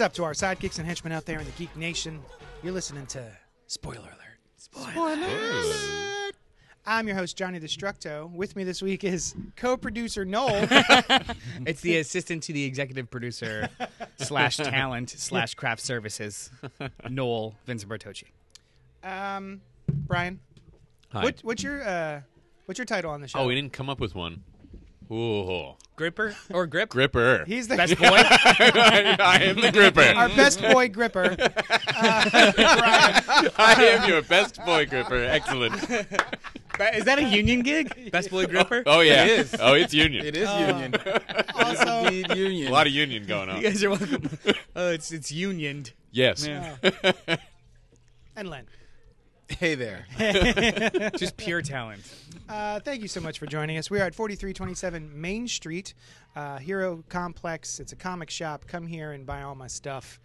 What's up to our sidekicks and henchmen out there in the Geek Nation? You're listening to Spoiler Alert. Spoiler, Alert. I'm your host, Johnny Destructo. With me this week is co producer Noel. It's the assistant to the executive producer slash talent slash craft services, Noel Vincent Bertocci. um, Brian, Hi. what, what's, your, uh, what's your title on the show? Oh, we didn't come up with one. Ooh. Gripper or grip? Gripper. He's the Best boy. I, I am the gripper. our best boy gripper. I am your best boy gripper. Excellent. Is that a union gig? Best boy gripper? Oh, oh yeah. It is. Oh, it's union. It is oh. union. Also, Indeed, union. A lot of union going on. You guys are welcome. Oh, it's it's unioned. Yes. Yeah. and Len. Hey there. Just pure talent. Uh, thank you so much for joining us. We are at 4327 Main Street, uh, Hero Complex. It's a comic shop. Come here and buy all my stuff.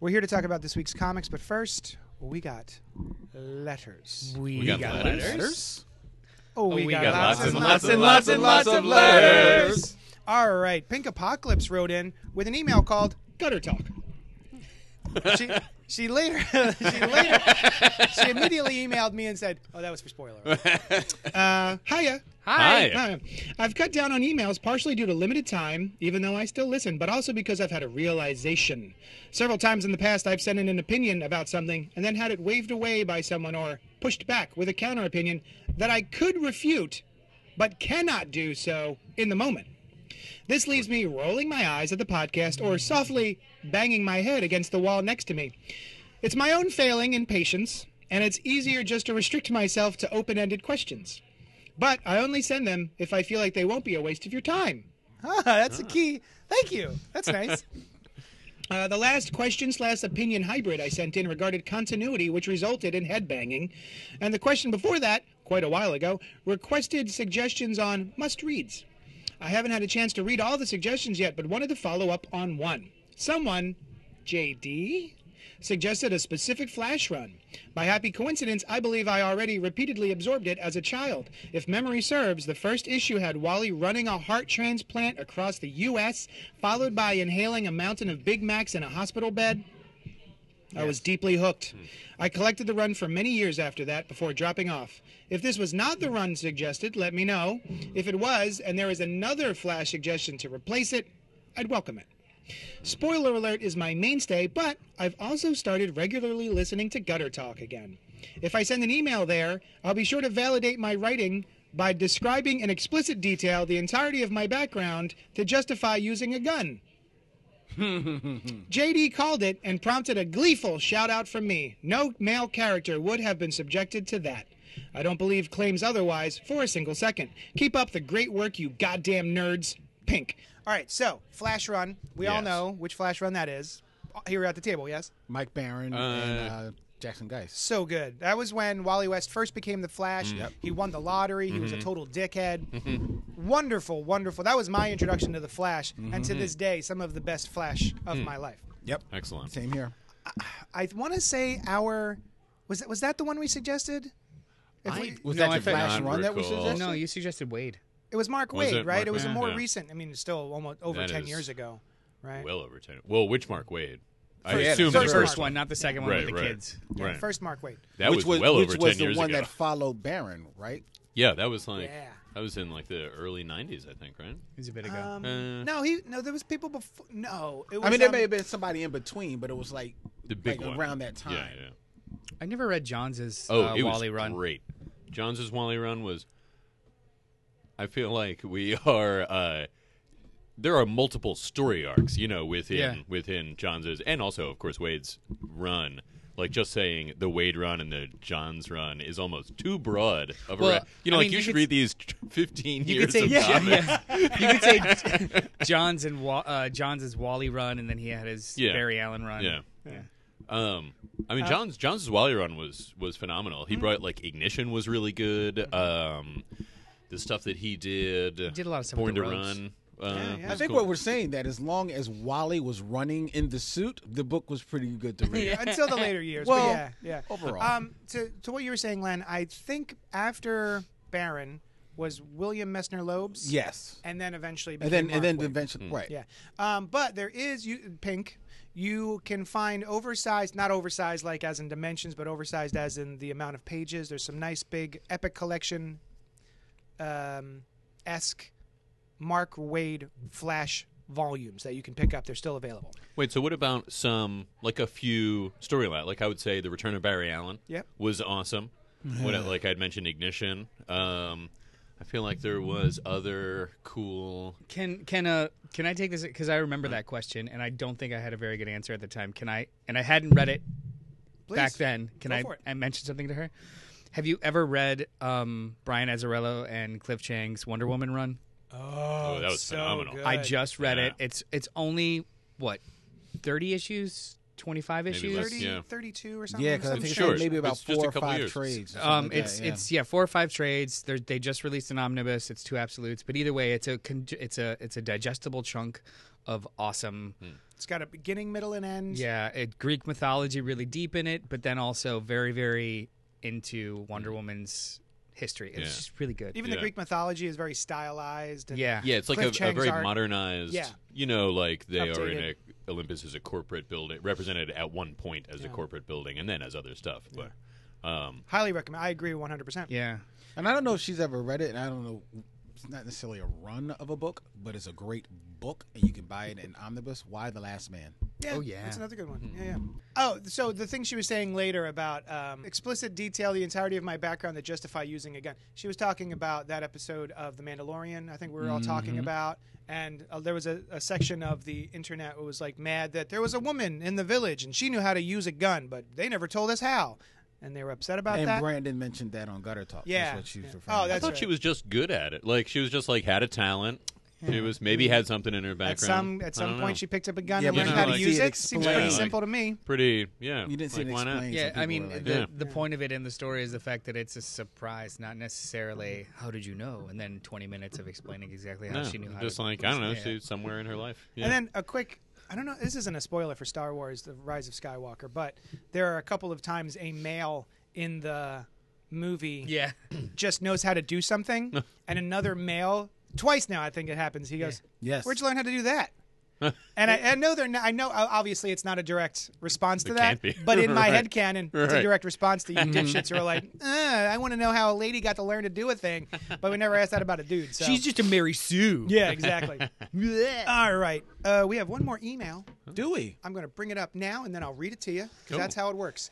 We're here to talk about this week's comics, but first, we got letters. We, got got, letters? letters. Oh, we, we got, got lots, lots and and lots lots and and lots and lots of letters. All right, Pink Apocalypse wrote in with an email called Gutter Talk. she, she later, she later, she immediately emailed me and said, "Oh, that was for spoiler." uh, hiya. Hi. Hi. I've cut down on emails partially due to limited time, even though I still listen, but also because I've had a realization. Several times in the past, I've sent in an opinion about something and then had it waved away by someone or pushed back with a counter opinion that I could refute, but cannot do so in the moment. This leaves me rolling my eyes at the podcast or softly banging my head against the wall next to me. It's my own failing in patience, and it's easier just to restrict myself to open ended questions. But I only send them if I feel like they won't be a waste of your time. Ah, that's the key. Thank you. That's nice. Uh, the last question slash opinion hybrid I sent in regarded continuity, which resulted in headbanging. And the question before that, quite a while ago, requested suggestions on must reads. I haven't had a chance to read all the suggestions yet, but wanted to follow up on one. Someone, JD, suggested a specific flash run. By happy coincidence, I believe I already repeatedly absorbed it as a child. If memory serves, the first issue had Wally running a heart transplant across the U.S., followed by inhaling a mountain of Big Macs in a hospital bed. I was deeply hooked. Hmm. I collected the run for many years after that before dropping off. If this was not the run suggested, let me know. If it was, and there is another Flash suggestion to replace it, I'd welcome it. Spoiler alert is my mainstay, but I've also started regularly listening to Gutter Talk again. If I send an email there, I'll be sure to validate my writing by describing in explicit detail the entirety of my background to justify using a gun. JD called it and prompted a gleeful shout out from me. No male character would have been subjected to that. I don't believe claims otherwise for a single second. Keep up the great work, you goddamn nerds. Pink. All right, so Flash Run. We all Yes. know which Flash Run that is. Here at the table, yes? Mike Baron and uh, Jackson Guice. So good. That was when Wally West first became the Flash. Mm-hmm. He won the lottery. He was a total dickhead. wonderful, wonderful. That was my introduction to the Flash, and Mm-hmm. to this day, some of the best Flash of my life. Yep. Excellent. Same here. I want to say our was that was that the one we suggested? If we, Was No, that I the think- Flash Not run that was recall. suggested? No, you suggested Waid. It was Mark Was Waid, it right? Mark it was a more Yeah. recent. I mean, it's still almost over That ten is- years ago, right? Well over ten. Well, which Mark Waid? I First- assume first the The First first one, not the second one Right, with the right. kids. Yeah, Right. First Mark Waid. That which was, was, well which over was ten the years one ago. that followed Baron, right? yeah, that was like Yeah. that was in like the early '90s, I think, right? It was a bit ago. Um, Uh, no, he no. There was people before. No, it was. I mean, there um, may have been somebody in between, but it was like The big like one around that time. Yeah, yeah. I never read Johns's Oh, uh, it was Wally run. great. Johns' Wally run was. I feel like we are uh, there are multiple story arcs, you know, within Yeah. within Johns' and also, of course, Waid's run. Like just saying the Waid run and the Johns run is almost too broad of a. Well, ra- you know, I like mean, you, you should read these fifteen You years could say of yeah, comics. yeah. You could say John's and Wa- uh, John's Wally run, and then he had his. Barry Allen run. Yeah. yeah. Um, I Uh, mean, John's John's Wally run was was phenomenal. He brought like Ignition was really good. Um, the stuff that he did, he did a lot of stuff Born with to the rogues. Run. Uh, Yeah, yeah. I think cool. what we're saying that as long as Wally was running in the suit, the book was pretty good to read. until the later years. Well, but yeah, yeah. overall. um, to to what you were saying, Len, I think after Baron was William Messner Loebs. Yes. and then eventually, And then became and then Mark Waid. eventually right. Yeah. Um, but there is you pink. You can find oversized, not oversized like as in dimensions, but oversized as in the amount of pages. There's some nice big epic collection um, esque Mark Waid flash volumes that you can pick up. They're still available. Wait, so what about some like a few storyline? Like I would say, the Return of Barry Allen. Yep. was awesome. what like I'd mentioned, Ignition. Um, I feel like there was other cool. Can can uh can I take this because I remember that question and I don't think I had a very good answer at the time. Can I and I hadn't read it Please. back then. Can Go I, for it. I mention something to her? Have you ever read um, Brian Azzarello and Cliff Chiang's Wonder Woman run? Oh, that was so phenomenal. good. I just read Yeah. it. It's it's only what thirty issues, twenty five Maybe issues. less, 30, yeah. 32 or something. Yeah, because I think short. it's maybe about It's just four a or five years. trades. or Um, like it's that, yeah. it's yeah four or five trades. They're, they just released an omnibus. It's two absolutes, but either way, it's a con- it's a it's a digestible chunk of awesome. It's got a beginning, middle, and end. Yeah, it, Greek mythology really deep in it, but then also very very into Wonder Woman's history. It's Yeah. just really good. Even the Greek mythology is very stylized. And yeah, Yeah, it's like Cliff a, a Chiang's very art. modernized. Yeah. You know, like they are in Updated. a Olympus is a corporate building, represented at one point as a corporate building, and then as other stuff. But um, Highly recommend. I agree 100%. yeah. And I don't know if she's ever read it, and I don't know. It's not necessarily a run of a book, but it's a great book, and you can buy it in omnibus. Y the Last Man? Yeah, Oh, yeah. that's another good one. Yeah, yeah. Oh, so the thing she was saying later about um, explicit detail the entirety of my background that justify using a gun. She was talking about that episode of The Mandalorian. I think we were all talking about, and uh, there was a, a section of the internet that was like mad that there was a woman in the village and she knew how to use a gun, but they never told us how, and they were upset about and that. And Brandon mentioned that on Gutter Talk. Yeah. that's what she was Yeah. referring Oh, to. I thought right. she was just good at it. Like she was just like had a talent. She was maybe had something in her background. at some at some point know. she picked up a gun Yeah, and learned you how know, to use it it. Seems explained. pretty Yeah, simple to me. pretty. Yeah, You didn't see like, it why not? explained. Yeah, Some I mean, like, the, Yeah. the point of it in the story is the fact that it's a surprise, not necessarily how did you know, and then 20 minutes of explaining exactly how No, she knew how just to. like I don't know, Yeah. she's somewhere in her life. Yeah. And then a quick I don't know, this isn't a spoiler for Star Wars The Rise of Skywalker, but there are a couple of times a male in the movie Yeah, just knows how to do something and another male twice now I think it happens. He goes, Yes. "Where'd you learn how to do that?" And I, I know they're not, I know uh, obviously it's not a direct response to It that, can't be. but in my Right. head canon, it's a direct response to you dipshits who are like, uh, "I want to know how a lady got to learn to do a thing," but we never asked that about a dude. So. she's just a Mary Sue. yeah, exactly. All right, uh, we have one more email. Do we? I'm going to bring it up now and then I'll read it to you because Cool. that's how it works.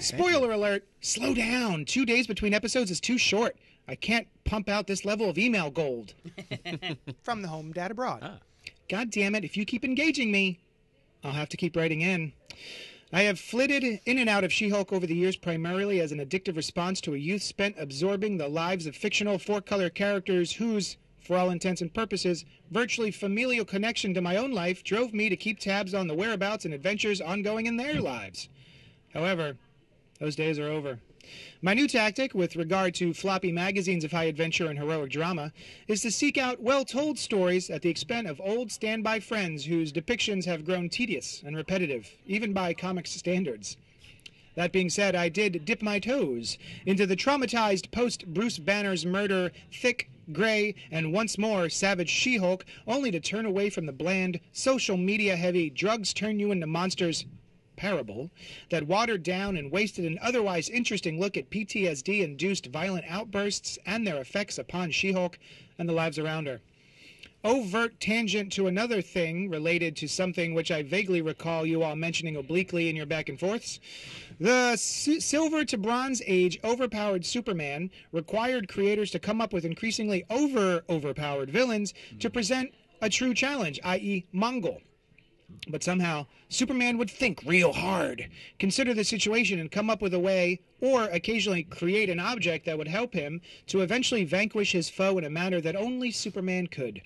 Spoiler alert slow down. Two days between episodes is too short. I can't pump out this level of email gold. From the home dad abroad. God damn it, if you keep engaging me, I'll have to keep writing in. I have flitted in and out of She Hulk over the years primarily as an addictive response to a youth spent absorbing the lives of fictional four color characters whose, for all intents and purposes, virtually familial connection to my own life drove me to keep tabs on the whereabouts and adventures ongoing in their lives. However, those days are over. My new tactic with regard to floppy magazines of high adventure and heroic drama is to seek out well told stories at the expense of old standby friends whose depictions have grown tedious and repetitive, even by comics standards. That being said, I did dip my toes into the traumatized post Bruce Banner's murder, thick, gray, and once more savage She Hulk, only to turn away from the bland, social media heavy, drugs turn you into monsters parable that watered down and wasted an otherwise interesting look at PTSD induced violent outbursts and their effects upon She Hulk and the lives around her overt tangent to another thing related to something which I vaguely recall you all mentioning obliquely in your back and forths. The si- silver to bronze age overpowered Superman required creators to come up with increasingly over overpowered villains to present a true challenge, i.e., Mongul. But somehow, Superman would think real hard, consider the situation, and come up with a way, or occasionally create an object that would help him to eventually vanquish his foe in a manner that only Superman could.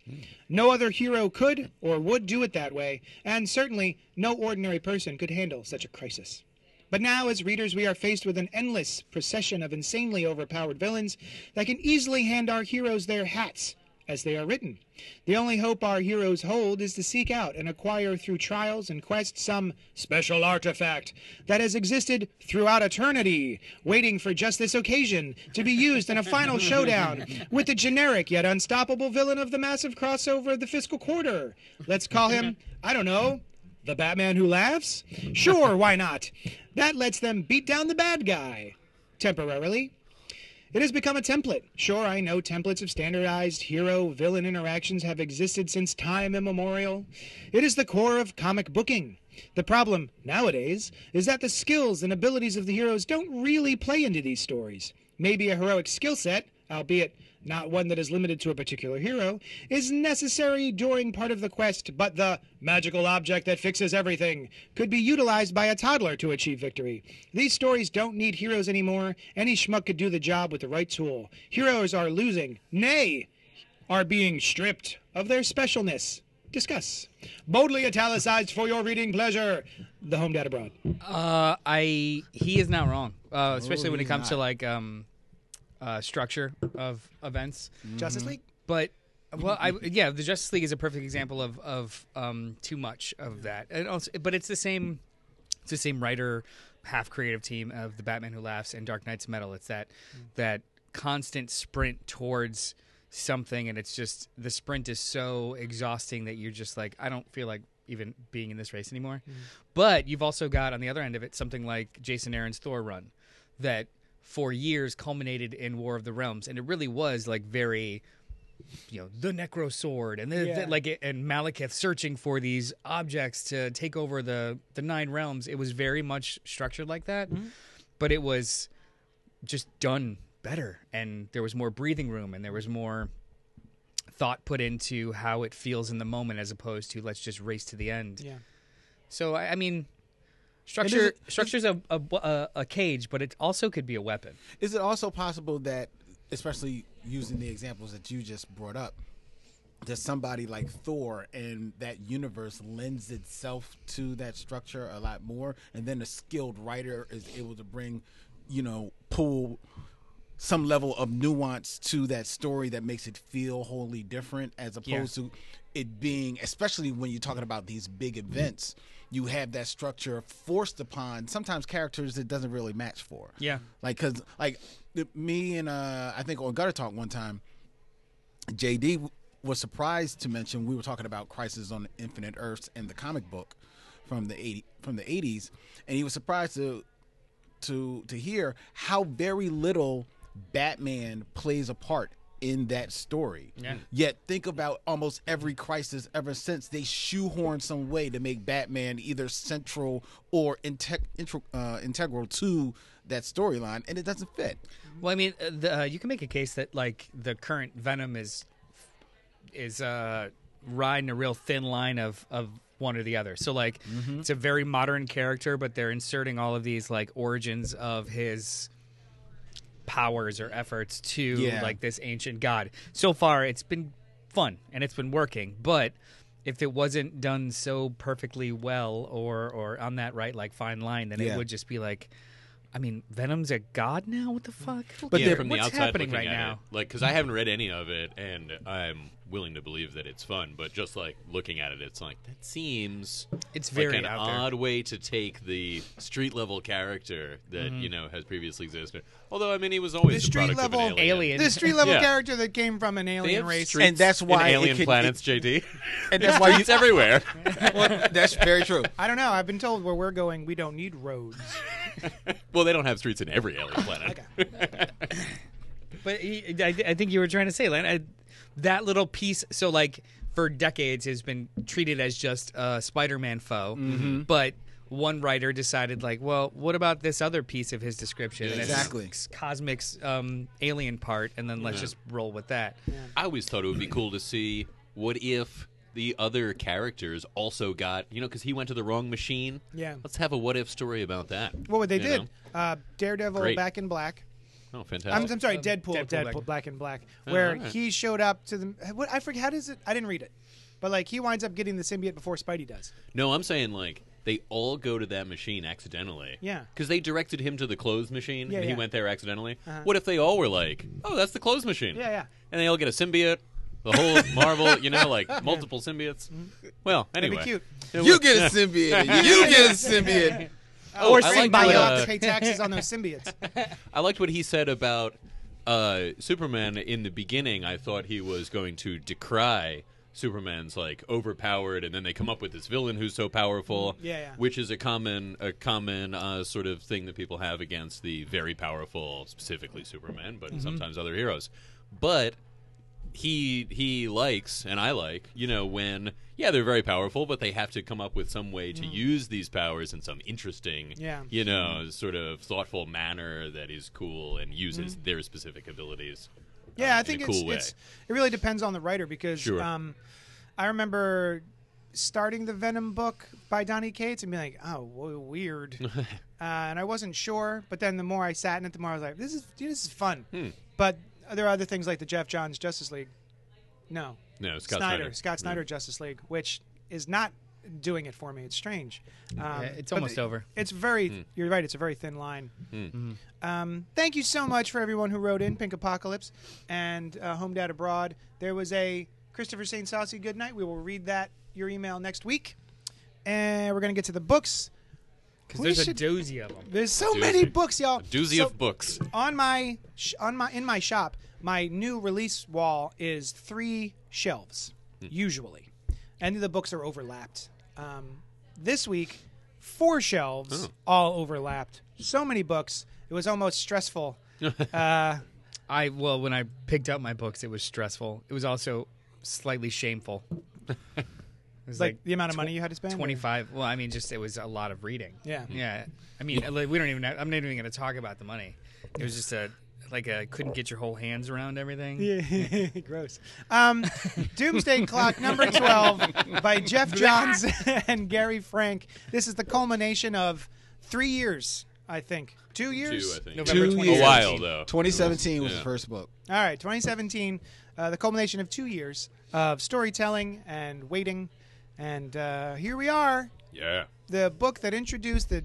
No other hero could or would do it that way, and certainly no ordinary person could handle such a crisis. But now, as readers, we are faced with an endless procession of insanely overpowered villains that can easily hand our heroes their hats as they are written. The only hope our heroes hold is to seek out and acquire through trials and quests some special artifact that has existed throughout eternity, waiting for just this occasion to be used in a final showdown with the generic yet unstoppable villain of the massive crossover of the fiscal quarter. Let's call him, I don't know, the Batman who laughs? Sure, why not? That lets them beat down the bad guy. Temporarily. It has become a template. Sure, I know templates of standardized hero villain interactions have existed since time immemorial. It is the core of comic booking. The problem nowadays is that the skills and abilities of the heroes don't really play into these stories. Maybe a heroic skill set, albeit not one that is limited to a particular hero, is necessary during part of the quest, but the magical object that fixes everything could be utilized by a toddler to achieve victory. These stories don't need heroes anymore. Any schmuck could do the job with the right tool. Heroes are losing, nay, are being stripped of their specialness. Discuss. Boldly italicized for your reading pleasure. The Home Dad Abroad. Uh, I he is not wrong, uh, especially when it he's comes to like um, uh, structure of events. Justice League? But well, I yeah, the Justice League is a perfect example of of um, too much of that. And also, but it's the same. It's the same writer, half creative team of the Batman Who Laughs and Dark Nights Metal. It's that that constant sprint towards something, and it's just the sprint is so exhausting that you're just like, I don't feel like even being in this race anymore. But you've also got on the other end of it something like Jason Aaron's Thor run that for years culminated in War of the Realms, and it really was like very, you know, the Necro Sword and the, the- like, and Malekith searching for these objects to take over the the Nine Realms. It was very much structured like that, mm-hmm. but it was just done better, and there was more breathing room, and there was more thought put into how it feels in the moment as opposed to let's just race to the end. Yeah. So I, I mean, structure it- structure's a, a a a cage, but it also could be a weapon. Is it also possible that, especially using the examples that you just brought up, that somebody like Thor and that universe lends itself to that structure a lot more, and then a skilled writer is able to bring, you know, pull some level of nuance to that story that makes it feel wholly different as opposed to it being especially when you're talking about these big events you have that structure forced upon sometimes characters it doesn't really match for Yeah. like because like me and uh i think on gutter talk one time jd w- was surprised to mention we were talking about crisis on infinite earths and the comic book from the 80 from the 80s and he was surprised to to to hear how very little Batman plays a part in that story. Yeah. Yet think about almost every crisis ever since they shoehorn some way to make Batman either central or integ- intro, uh, integral to that storyline, and it doesn't fit. Well, I mean, uh, the, uh, you can make a case that like the current Venom is is uh, riding a real thin line of of one or the other. So like, it's a very modern character, but they're inserting all of these like origins of his powers or efforts to Yeah. like this ancient god. So far, it's been fun and it's been working, but. If it wasn't done so perfectly well, or or on that right like fine line, then Yeah. it would just be like, I mean, Venom's a god now. What the fuck? But yeah, they're- from the what's outside happening looking right now? it, like because I haven't read any of it, and I'm willing to believe that it's fun. But just like looking at it, it's like that seems It's like very an out there. odd way to take the street level character that Mm-hmm. you know has previously existed. Although I mean, he was always The a street of an level- alien. Alien. The street level Yeah. character that came from an alien race. And that's why in it alien could- planets, JD. And that's why you. It's everywhere. well, that's very true. I don't know. I've been told where we're going, we don't need roads. well, they don't have streets in every alien planet. But he, I, I think you were trying to say, Len, I, that little piece. So, like, for decades, has been treated as just a Spider-Man foe. Mm-hmm. But one writer decided, like, well, what about this other piece of his description? And it's Exactly. this cosmic um, alien part, and then let's just roll with that. I always thought it would be cool to see what if the other characters also got you know because he went to the wrong machine. Yeah. Let's have a what if story about that. Well, what they you did, uh, Daredevil Great. Back in Black. Oh, fantastic! I'm, I'm sorry, Um, Deadpool, Deadpool Deadpool, Black. Black in Black, Oh, where alright. he showed up to the. What I forget how does it? I didn't read it, but like he winds up getting the symbiote before Spidey does. No, I'm saying like they all go to that machine accidentally. Yeah. Because they directed him to the clothes machine, Yeah, and he yeah. went there accidentally. Uh-huh. What if they all were like, "Oh, that's the clothes machine"? Yeah, yeah. And they all get a symbiote, the whole Marvel, you know, like multiple symbiotes. Well, Mm-hmm. That'd anyway, be cute. You get a symbiote. You get a symbiote. Oh, or I symbiote. like you have uh, to pay taxes on those symbiotes. I liked what he said about uh, Superman in the beginning. I thought he was going to decry Superman's like overpowered, and then they come up with this villain who's so powerful. Mm, yeah, yeah. Which is a common, a common uh, sort of thing that people have against the very powerful, specifically Superman, Mm-hmm. but sometimes other heroes. But he he likes and I like, you know, when yeah, they're very powerful, but they have to come up with some way to use these powers in some interesting, Mm. Yeah. you know, sort of thoughtful manner that is cool and uses Mm. their specific abilities. Yeah, um, I think in a it's, way. it's it really depends on the writer because Sure. um, I remember starting the Venom book by Donny Cates and being like, oh, weird, uh, and I wasn't sure. But then the more I sat in it, the more I was like, this is this is fun. Hmm. But there are other things like the Geoff Johns Justice League. No, no, Scott Snyder, Snyder, Scott Snyder Justice League, which is not doing it for me. It's strange. Um, Yeah, it's almost the- over. It's very. You're right. It's a very thin line. Um, thank you so much for everyone who wrote in Pink Apocalypse and uh, Home Dad Abroad. There was a Christopher St. Saucy good night. We will read that your email next week, and we're gonna get to the books. Because there's should- a doozy of them. There's so Doozy. many books, y'all. Doozy So- of books. on my sh- on my in my shop, my new release wall is three shelves usually, and the books are overlapped. Um, this week, four shelves Oh. all overlapped. So many books, it was almost stressful. uh, I well, when I picked up my books, it was stressful. It was also slightly shameful. It was like, the amount of money you had to spend. Twenty five. Well, I mean, just it was a lot of reading. Yeah. Yeah. I mean, like, we don't even. Have, I'm not even going to talk about the money. It was just a like a couldn't get your whole hands around everything. Yeah, gross. Um, Doomsday Clock number 12 by Geoff Johns and Gary Frank. This is the culmination of three years, I think. Two years? Two, I think. November Two 2017. A while though. 2017 was Yeah. the first book. All right, 2017, uh, the culmination of two years of storytelling and waiting. And uh, here we are, Yeah. the book that introduced the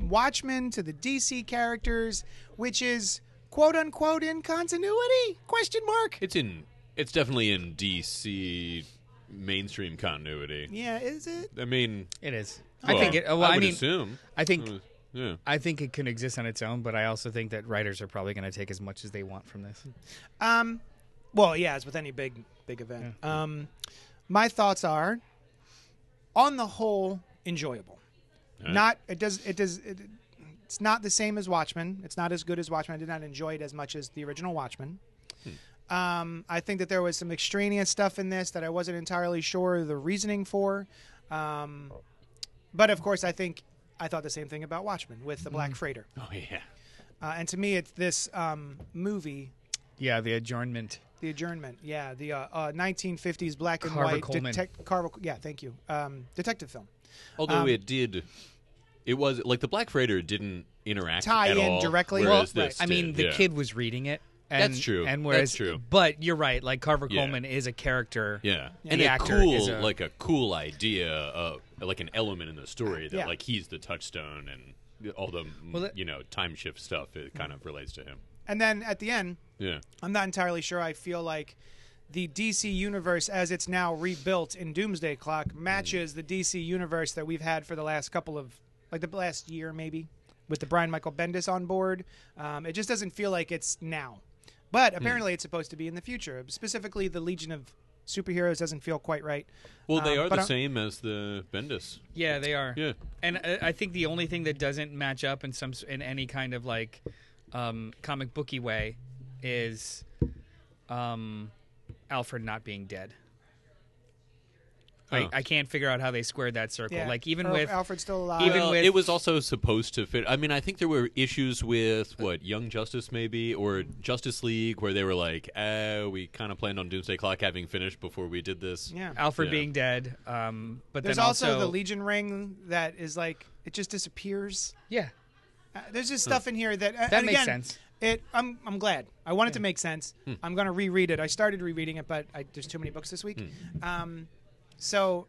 Watchmen to the DC characters, which is quote unquote in continuity? Question mark. It's in. It's definitely in DC mainstream continuity. Yeah, is it? I mean, It is. well, I think it. Well, I I, would mean, assume. I think. Uh, yeah. I think it can exist on its own, but I also think that writers are probably going to take as much as they want from this. Um, well, yeah, as with any big big event. Um, my thoughts are, on the whole, enjoyable. Yeah. Not it does it does it, it's not the same as Watchmen. It's not as good as Watchmen. I did not enjoy it as much as the original Watchmen. Um, I think that there was some extraneous stuff in this that I wasn't entirely sure the reasoning for. Um, but of course, I think I thought the same thing about Watchmen with the Black Freighter. Oh yeah. Uh, and to me, it's this um, movie Yeah, the adjournment. The adjournment, yeah, the uh, uh, 1950s black and Carver white Coleman. detec- Carver, yeah, thank you, um, detective film. Although Um, it did, it was like the Black Freighter didn't interact Tie at in all, directly. Whereas Well, this I mean, did, the yeah. kid was reading it. And, That's true. And That's true. But you're right. Like Carver Yeah. Coleman is a character. Yeah, Yeah. and The a actor cool, is a- like a cool idea of like an element in the story that Yeah. like he's the touchstone and all the Well, that- you know time shift stuff. It kind of relates to him. And then at the end, Yeah, I'm not entirely sure. I feel like the DC universe, as it's now rebuilt in Doomsday Clock, matches the DC universe that we've had for the last couple of, like the last year maybe, with the Brian Michael Bendis on board. Um, it just doesn't feel like it's now, but apparently it's supposed to be in the future. Specifically, the Legion of Superheroes doesn't feel quite right. well, they Um, are the I'm- same as the Bendis. Yeah, they are. Yeah, And I, I think the only thing that doesn't match up in some in any kind of like um, comic booky way is um, Alfred not being dead. Huh. I, I can't figure out how they squared that circle. Yeah. Like even Or with Alfred still alive. even Well, with- it was also supposed to fit. I mean, I think there were issues with what Young Justice maybe or Justice League where they were like, "Uh, we kind of planned on Doomsday Clock having finished before we did this." yeah. Alfred Yeah. being dead, um, but There's then also, the Legion ring that is like it just disappears. yeah. Uh, there's just stuff in here that uh, That and makes again, sense. It I'm I'm glad. I want it to make sense. I'm gonna reread it. I started rereading it, but I, there's too many books this week. Um, so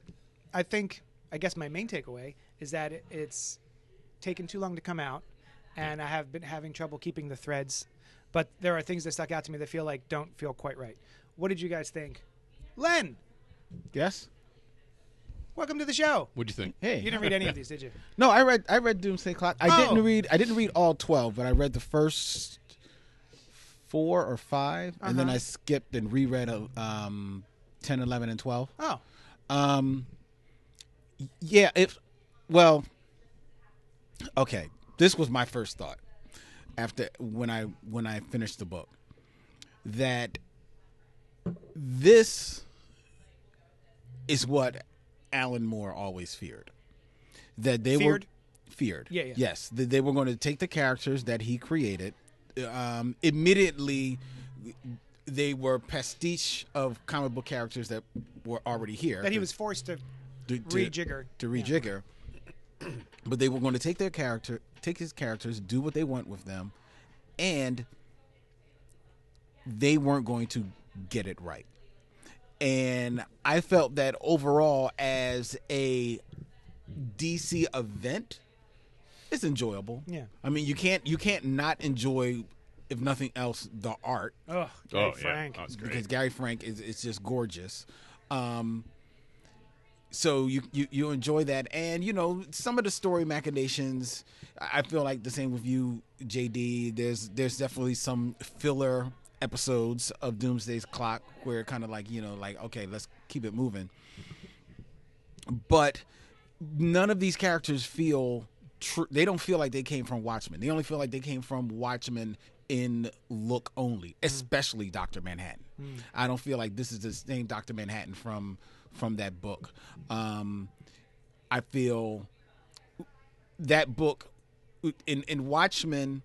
I think I guess my main takeaway is that it, it's taken too long to come out, and I have been having trouble keeping the threads. But there are things that stuck out to me that feel like don't feel quite right. What did you guys think? Len, Yes. Welcome to the show. What'd you think? Hey. You didn't read any of these, did you? No, I read I read Doomsday Clock. I Oh. didn't read I didn't read all twelve, but I read the first four or 5 and then Uh-huh. I skipped and reread uh, um, 10, 11, and twelve. Oh, Um, yeah. If well, okay. This was my first thought after when I when I finished the book that this is what Alan Moore always feared that they Feared? were feared. Yeah, yeah. Yes, that they were going to take the characters that he created. Um, immediately, they were pastiche of comic book characters that were already here. that he was forced to to, to- rejigger. to rejigger. But they were going to take their character, take his characters, do what they want with them, and they weren't going to get it right. And I felt that overall, as a DC event, it's enjoyable. Yeah. I mean, you can't you can't not enjoy, if nothing else, the art Oh, Oh, Frank. yeah. That was because. Gary Frank is it's just gorgeous. Um, so you, you you enjoy that, and you know some of the story machinations. I I feel like the same with you, JD. There's there's definitely some filler episodes of Doomsday's Clock where kind of like you know like okay let's keep it moving, but none of these characters feel true. They don't feel like they came from Watchmen. They only feel like they came from Watchmen in look only, especially Doctor Manhattan. I don't feel like this is the same Doctor Manhattan from from that book. Um, I feel that book in in Watchmen,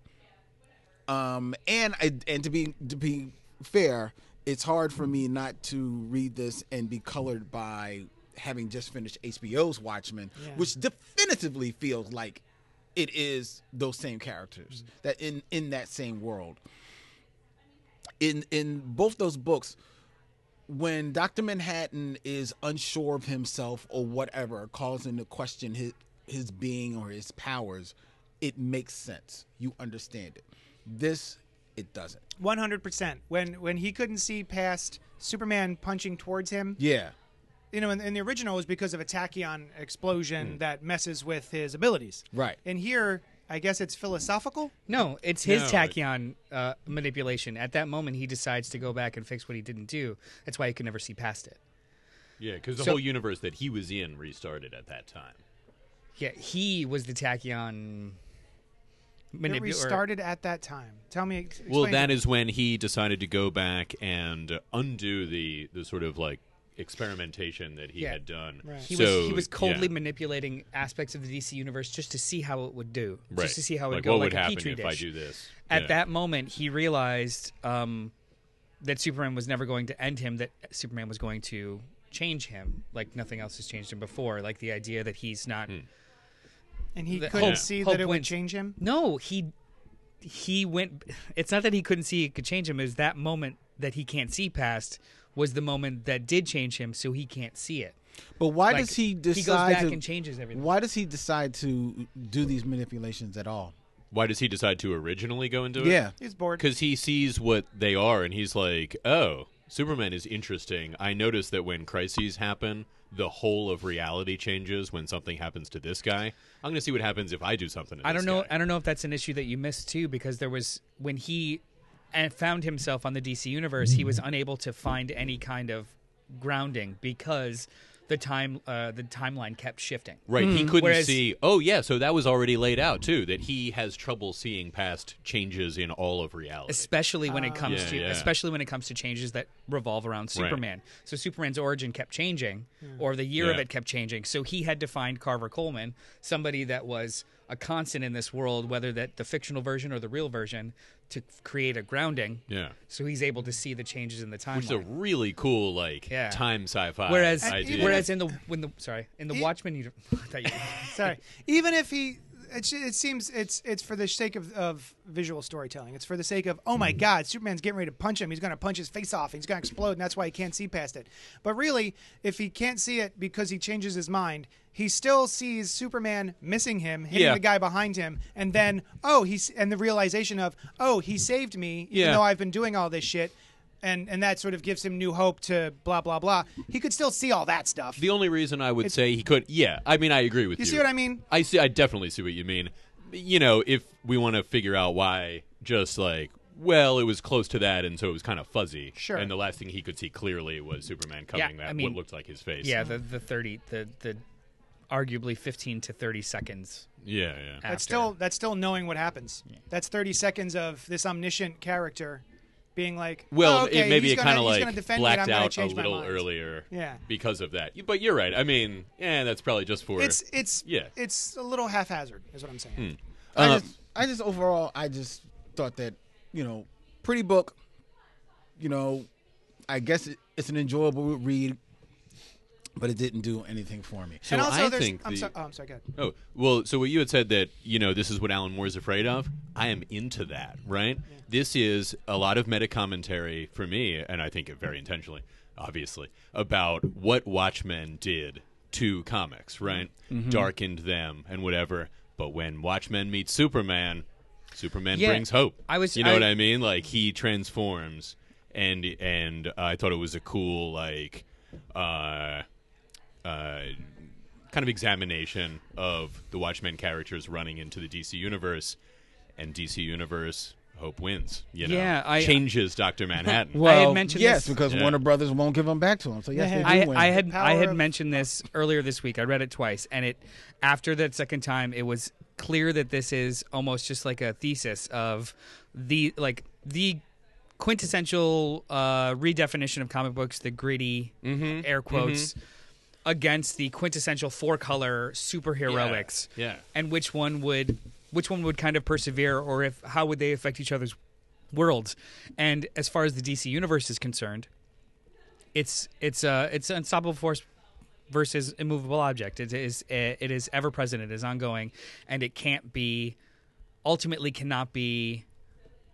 um, and and to be to be fair, it's hard for me not to read this and be colored by having just finished HBO's Watchmen, Yeah. which definitively feels like it is those same characters that in in that same world. In in both those books, when Doctor Manhattan is unsure of himself or whatever, calls into question his his being or his powers, it makes sense. You understand it. This it doesn't. One hundred percent. When when he couldn't see past Superman punching towards him, Yeah. you know, in, in the original it was because of a tachyon explosion that messes with his abilities. Right. And here, I guess it's philosophical. No, it's his No, it- tachyon uh, manipulation. At that moment, he decides to go back and fix what he didn't do. That's why he could never see past it. Yeah, because the So- whole universe that he was in restarted at that time. Yeah, he was the tachyon It manipulator. restarted at that time. Tell me. ex- Well, explain that it. is when he decided to go back and undo the the sort of like experimentation that he Yeah. had done. Right. He so, was he was coldly yeah. manipulating aspects of the DC universe just to see how it would do, right. just to see how it like would go, what like would a happen petri if dish. I do this. At Yeah. that moment, he realized um, that Superman was never going to end him. That Superman was going to change him, like nothing else has changed him before. Like the idea that he's not. Hmm. And he the- couldn't Hope- see Hope that it would wins. change him. No, he he went. It's not that he couldn't see it could change him. It was that moment that he can't see past was the moment that did change him, so he can't see it. But why Like, does he decide he goes back to and changes everything. Why does he decide to do these manipulations at all? Why does he decide to originally go into it? Yeah. He's bored. because he sees what they are, and he's like, "Oh, Superman is interesting." I notice that when crises happen, the whole of reality changes when something happens to this guy. I'm going to see what happens if I do something. To I this don't know. guy. I don't know if that's an issue that you missed too, because there was when he uh, found himself on the DC universe, he mm-hmm. was unable to find any kind of grounding because the time uh, the timeline kept shifting. Right, he couldn't Whereas- see. Oh, yeah, so that was already laid out too. That he has trouble seeing past changes in all of reality. especially when it comes Yeah, to yeah. especially when it comes to changes that revolve around Superman. So Superman's origin kept changing, or the year of it kept changing. So he had to find Carver Coleman, somebody that was a constant in this world, whether that the fictional version or the real version, to create a grounding. Yeah. So he's able to see the changes in the timeline. Which is a really cool, like Yeah. time sci-fi. Whereas, idea. whereas in the when the sorry in the Watchmen, you I thought you- Sorry. Even if he, it, it seems it's it's for the sake of, of visual storytelling. It's for the sake of oh my mm-hmm. god, Superman's getting ready to punch him. He's going to punch his face off. He's going to explode, and that's why he can't see past it. But really, if he can't see it because he changes his mind, he still sees Superman missing him, hitting Yeah. the guy behind him, and then oh he's and the realization of oh he saved me, even Yeah. though I've been doing all this shit. And, and that sort of gives him new hope to blah blah blah. He could still see all that stuff. the only reason I would say he could, yeah, I mean, I agree with you. You see what I mean? I see. I definitely see what you mean. You know, if we want to figure out why, just like, well, it was close to that, and so it was kind of fuzzy. Sure. And the last thing he could see clearly was Superman coming Yeah, that I mean, what looked like his face. yeah, the the thirty the the arguably fifteen to thirty seconds. Yeah. Yeah. That's still that's still knowing what happens. That's thirty seconds of this omniscient character being like, Well, oh, okay, it, maybe he's it kind of like gonna me blacked I'm out a little earlier. Yeah. Because of that. But you're right. I mean, yeah, that's probably just for. It's it's Yeah. it's a little haphazard, is what I'm saying. I Uh, just, I just overall, I just thought that you know, pretty book. You know, I guess it, it's an enjoyable read, but it didn't do anything for me. so and also, I think I'm the- sorry. Oh, I'm sorry. Go ahead. Oh, well, so what you had said that, you know, this is what Alan Moore is afraid of. I am into that, right? This is a lot of meta commentary for me, and I think it very intentionally, obviously, about what Watchmen did to comics, right? Darkened them and whatever. But when Watchmen meets Superman, Superman Yeah, brings hope. I was- you know I- what I mean? Like he transforms, and and I thought it was a cool like, uh, uh, kind of examination of the Watchmen characters running into the DC universe, and DC universe hope wins. You know, Yeah, I- changes Doctor Manhattan. I had mentioned yes, this- because Yeah. Warner Brothers won't give them back to him. So yes, they do I, win. I had I had of- mentioned this earlier this week. I read it twice, and it after that second time, it was clear that this is almost just like a thesis of the like the quintessential uh, redefinition of comic books, the gritty Mm-hmm. air quotes. Against the quintessential four color superheroics, Yeah. and which one would, which one would kind of persevere, or if how would they affect each other's worlds? And as far as the DC universe is concerned, it's it's uh it's unstoppable force versus immovable object. It is it is ever present. It is ongoing, and it can't be ultimately cannot be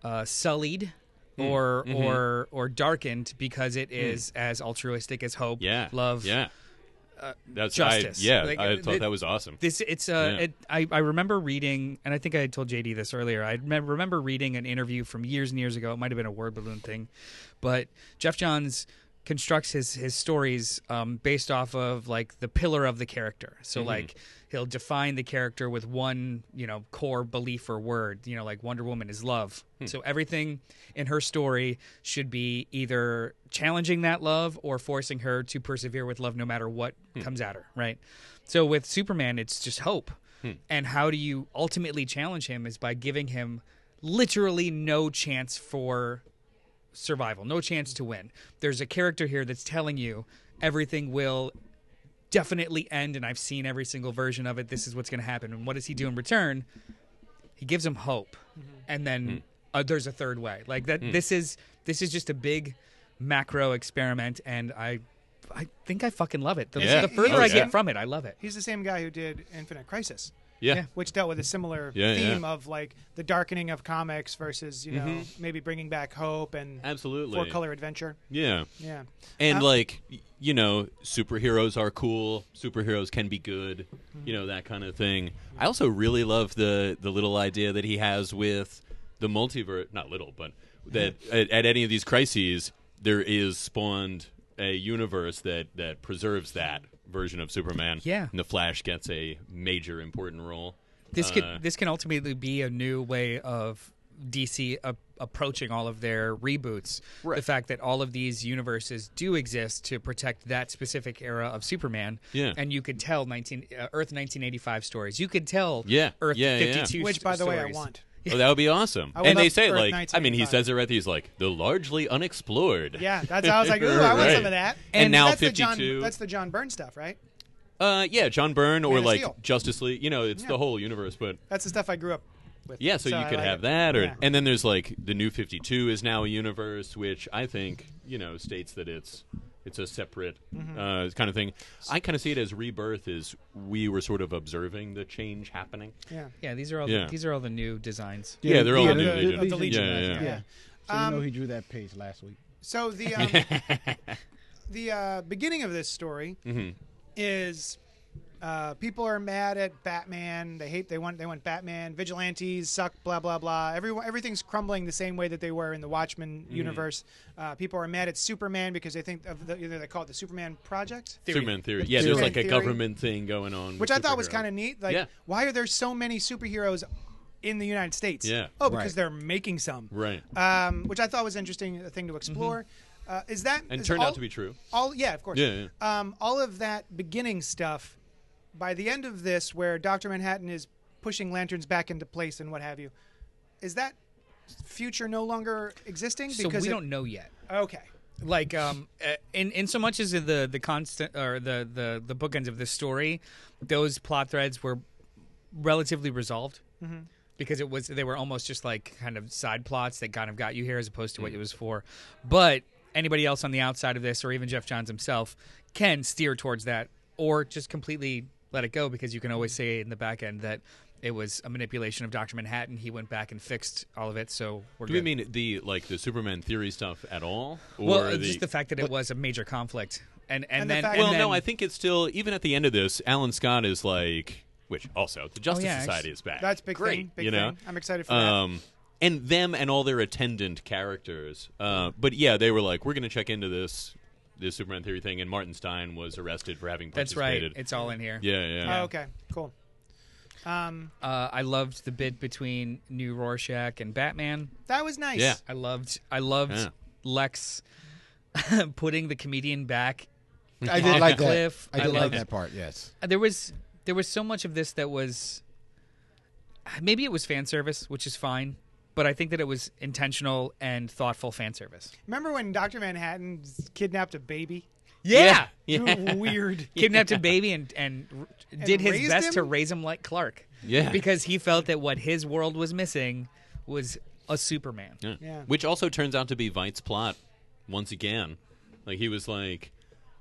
uh, sullied Hmm. or or or darkened because it is as altruistic as hope, Yeah, love, Yeah, that's justice. I, yeah, Like, I uh, thought it- that was awesome. This it's uh Yeah. it, I I remember reading and I think I told JD this earlier. I remember reading an interview from years and years ago. It might have been a word balloon thing, but Geoff Johns constructs his his stories um, based off of like the pillar of the character. So mm-hmm. like he'll define the character with one you know core belief or word. You know like Wonder Woman is love. Hmm. So everything in her story should be either challenging that love or forcing her to persevere with love no matter what hmm. comes at her. Right. So with Superman, it's just hope. Hmm. And how do you ultimately challenge him is by giving him literally no chance for survival, no chance to win. There's a character here that's telling you everything will definitely end, and I've seen every single version of it. This is what's going to happen. And what does he do in return? He gives him hope, mm-hmm. and then mm. uh, there's a third way. Like that. Mm. This is this is just a big macro experiment, and I. I think I fucking love it. The, Yeah. the further Oh, I yeah. get from it, I love it. He's the same guy who did Infinite Crisis, yeah. yeah. which dealt with a similar Yeah, theme yeah. of like the darkening of comics versus you know maybe bringing back hope and Absolutely. four color adventure. Yeah. Yeah. And Uh, like you know, superheroes are cool. Superheroes can be good. You know that kind of thing. I also really love the the little idea that he has with the multiverse. Not little, but that at, at any of these crises, there is spawned a universe that that preserves that version of Superman. Yeah. and the Flash gets a major important role. This Uh, could this can ultimately be a new way of DC a- approaching all of their reboots. Right. The fact that all of these universes do exist to protect that specific era of Superman. Yeah. And you could tell 19 uh, Earth 1985 stories. You could tell Yeah. Earth Yeah, yeah. 52 Which, by the way, I want. Oh, that would be awesome. And they say Earth like, I mean, he 1985. says it right. He's like the largely unexplored. Yeah, that's how I was like, ooh, I want Right. some of that. And now that's the John, 52. that's the John Byrne stuff, right? Uh, yeah, John Byrne or of like Steel. Justice League. You know, it's Yeah. the whole universe, but That's the stuff I grew up with. yeah. So, you I could like have it. that, or Yeah. and then there's like the New Fifty Two is now a universe, which I think you know states that it's it's a separate Mm-hmm. uh, kind of thing. I kind of see it as rebirth. Is we were sort of observing the change happening. Yeah. Yeah, these are all Yeah. the, these are all the new designs. Yeah, they're all the- new the- Legion. of the Legion. Yeah, yeah, Yeah. yeah. So you Um, know he drew that page last week. So the um, the uh, beginning of this story Mm-hmm. is uh, people are mad at Batman. They hate. They want. They want Batman. Vigilantes suck. Blah blah blah. Everyone. Everything's crumbling the same way that they were in the Watchmen Mm-hmm. universe. Uh, people are mad at Superman because they think of the, either they call it the Superman Project. Superman theory. Yeah, Superman there's like a theory. government thing going on, which I thought was kind of neat. Like, Yeah. why are there so many superheroes in the United States? Yeah. Oh, because Right. they're making some. right, Um, which I thought was interesting, a thing to explore. Uh, is that Mm-hmm. and is turned all, out to be true. all? Yeah, of course. Yeah, Um, all of that beginning stuff. By the end of this, where Doctor Manhattan is pushing lanterns back into place and what have you, is that future no longer existing? So we it- don't know yet. Okay. like um uh, in in so much as the the constant or the the the bookends of this story those plot threads were relatively resolved because it was they were almost just like kind of side plots that kind of got you here as opposed to what it was for but anybody else on the outside of this or even Geoff Johns himself can steer towards that or just completely let it go because you can always say in the back end that it was a manipulation of Dr. Manhattan. He went back and fixed all of it, so we're Do good. we mean the like the Superman theory stuff at all? Or well, the, just the fact that it was a major conflict, and and, And the then fact- and well, then, no, I think it's still even at the end of this. Alan Scott is like, which also the Justice Oh, yeah, Society is back. That's big Great, thing. Big you know. thing. I'm excited for that. Um, and them and all their attendant characters. Uh, but yeah, they were like, we're going to check into this this Superman theory thing, and Martin Stein was arrested for having that's right. participated. It's all in here. yeah, yeah. Oh, okay. Cool. Um, Uh, I loved the bit between New Rorschach and Batman. that was nice. Yeah. I loved. I loved Yeah. Lex putting the comedian back. I did like the that. cliff. I did like loved- that part. Yes. There was there was so much of this that was maybe it was fan service, which is fine. But I think that it was intentional and thoughtful fan service. Remember when Doctor Manhattan kidnapped a baby? Yeah, Weird. kidnapped a baby and and, r- did his raised best to raise him like Clark. Yeah. because he felt that what his world was missing was a Superman. Yeah. Yeah. Which also turns out to be Veidt's plot once again. Like he was like,